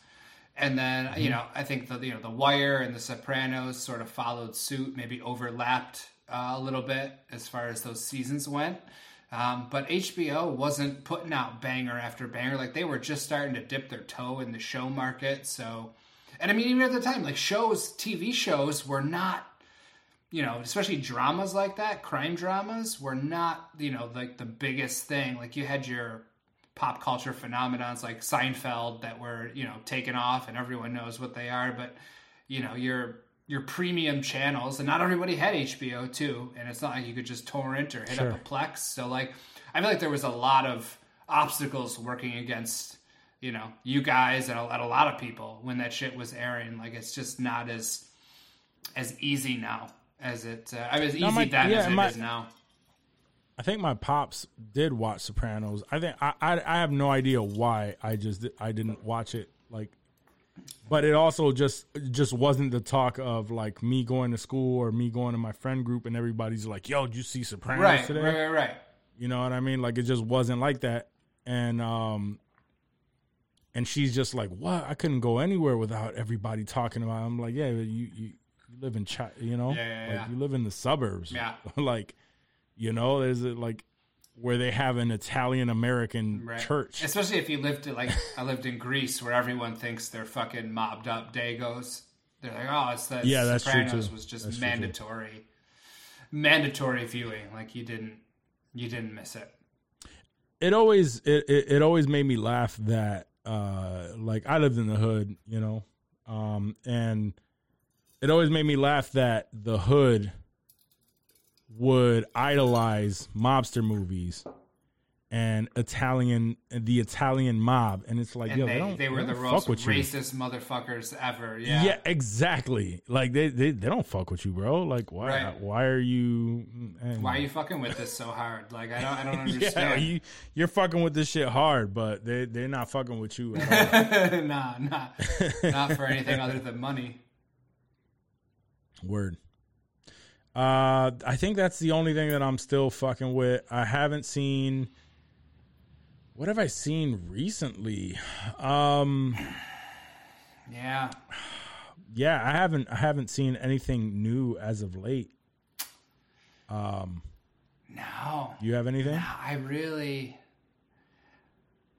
And then you know, I think the you know The Wire and The Sopranos sort of followed suit, maybe overlapped uh, a little bit as far as those seasons went. Um, but HBO wasn't putting out banger after banger. Like they were just starting to dip their toe in the show market. So, and I mean, even at the time, like shows, TV shows were not you know, especially dramas like that, crime dramas were not, you know, like the biggest thing. Like you had your pop culture phenomenons like Seinfeld that were, you know, taken off and everyone knows what they are, but you know, your your premium channels and not everybody had HBO too, and it's not like you could just torrent or hit Sure. up a Plex. So like I feel like there was a lot of obstacles working against you know, you guys and a, and a lot of people when that shit was airing. Like it's just not as as easy now as it. Uh, I mean, as easy my- then yeah, as it is my- now. I think my pops did watch Sopranos. I think I, I I have no idea why I just I didn't watch it like, but it also just just wasn't the talk of like me going to school or me going to my friend group and everybody's like, "Yo, did you see Sopranos Right, today?" right, right, right. You know what I mean? Like it just wasn't like that. And um and she's just like, "What? I couldn't go anywhere without everybody talking about." It. I'm like, "Yeah, you you, you live in Chi- you know, Yeah, yeah, like yeah. you live in the suburbs. Yeah. like you know, there's a, like where they have an Italian American Right. church. Especially if you lived to, like I lived in Greece, where everyone thinks they're fucking mobbed up Dagos. They're like, oh, it's that Yeah, that's true, Sopranos too. was just That's mandatory, mandatory viewing. Like you didn't, you didn't miss it. it always it, it, it always made me laugh that uh like I lived in the hood, you know. Um and it always made me laugh that the hood would idolize mobster movies and Italian the Italian mob and it's like And yo they, they, don't, they were the don't fuck most with you. racist motherfuckers ever. Yeah. Yeah. exactly. Like they, they they don't fuck with you, bro. Like why Right. why are you Why are you fucking with this so hard? Like I don't, I don't Yeah, understand. you you're fucking with this shit hard, but they they're not fucking with you at all. nah, not, not for anything other than money. Word. Uh, I think that's the only thing that I'm still fucking with. I haven't seen. What have I seen recently? Um, Yeah. yeah, I haven't. I haven't seen anything new as of late. Um, No. you have anything? I really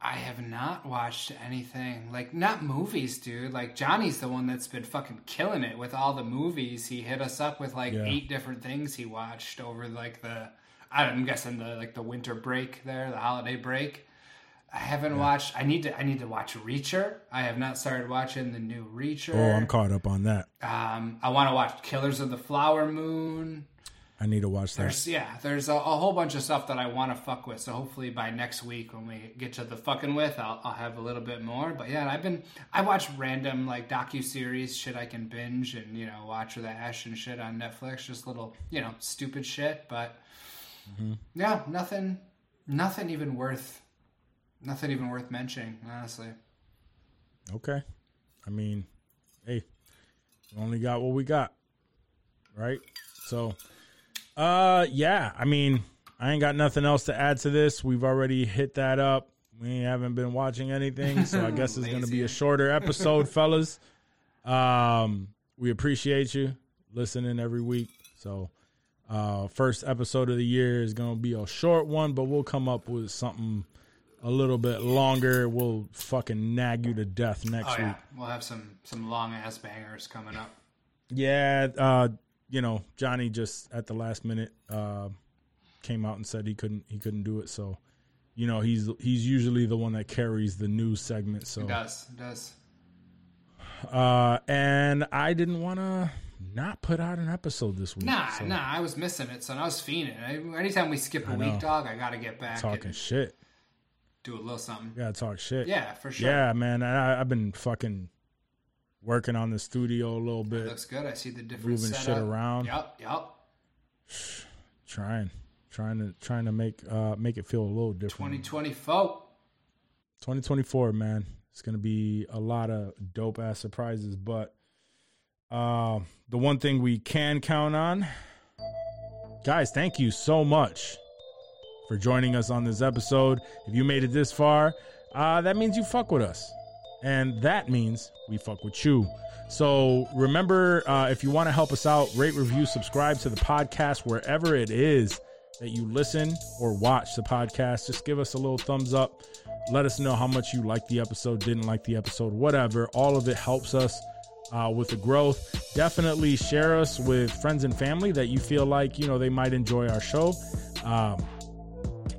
I have not watched anything. Like not movies, dude. Like Johnny's the one that's been fucking killing it with all the movies. He hit us up with like Yeah. eight different things he watched over like the I'm guessing the like the winter break there, the holiday break. I haven't watched I need to I need to watch Reacher. I have not started watching the new Reacher. Oh, I'm caught up on that. um I want to watch Killers of the Flower Moon. I need to watch that. There's yeah, there's a, a whole bunch of stuff that I want to fuck with. So hopefully by next week when we get to the fucking with, I'll, I'll have a little bit more. But yeah, I've been I watch random like docu series shit I can binge and you know watch with Ash and shit on Netflix, just little you know stupid shit. But mm-hmm. yeah, nothing, nothing even worth, nothing even worth mentioning. Honestly, Okay. I mean, hey, we only got what we got. Right? So uh yeah, I mean, I ain't got nothing else to add to this. We've already hit that up. We haven't been watching anything, so I guess it's gonna be a shorter episode, fellas. Um, we appreciate you listening every week. So uh first episode of the year is gonna be a short one, but we'll come up with something a little bit longer. We'll fucking nag you to death next oh week. we'll have some some long ass bangers coming up. Yeah, uh, you know, Johnny just at the last minute uh, came out and said he couldn't he couldn't do it. So, you know, he's he's usually the one that carries the news segment. So, It does it does. uh, and I didn't want to not put out an episode this week. Nah, so nah, I was missing it, son. I was fiending. I, anytime we skip a week, dog, I gotta get back talking shit. do a little something. Yeah, talk shit. Yeah, for sure. yeah, man. I, I've been fucking working on the studio a little bit, looks good. I see the different moving shit around. Yep, yep. trying, trying to trying to make uh make it feel a little different. Twenty twenty four. 2024, man. It's gonna be a lot of dope ass surprises, but uh, the one thing we can count on, guys. Thank you so much for joining us on this episode. If you made it this far, uh, that means you fuck with us, and that means we fuck with you. So remember, uh, if you want to help us out, rate, review, subscribe to the podcast wherever it is that you listen or watch the podcast. Just give us a little thumbs up. Let us know how much you liked the episode, didn't like the episode, whatever. All of it helps us uh, with the growth. Definitely share us with friends and family that you feel like you know they might enjoy our show. Um,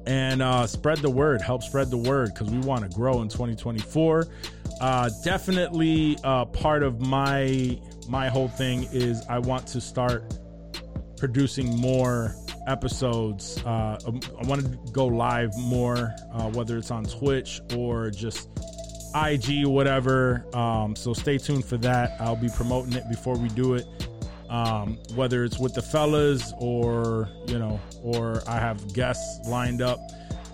and uh, spread the word. Help spread the word because we want to grow in 2024. Uh, definitely, uh, part of my my whole thing is I want to start producing more episodes. Uh, um, I want to go live more, uh, whether it's on Twitch or just IG, whatever. Um, so stay tuned for that. I'll be promoting it before we do it. Um, whether it's with the fellas or you know, or I have guests lined up.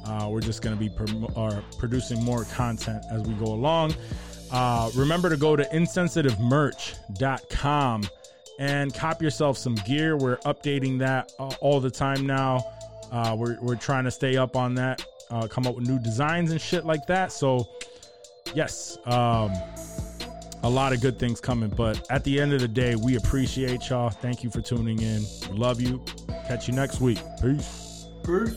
Uh, we're just going to be prom- or producing more content as we go along. Uh, remember to go to insensitivemerch.com and cop yourself some gear. We're updating that uh, all the time now. Uh, we're, we're trying to stay up on that, uh, come up with new designs and shit like that. So, yes, um, a lot of good things coming. But at the end of the day, we appreciate y'all. Thank you for tuning in. We love you. Catch you next week. Peace. Peace.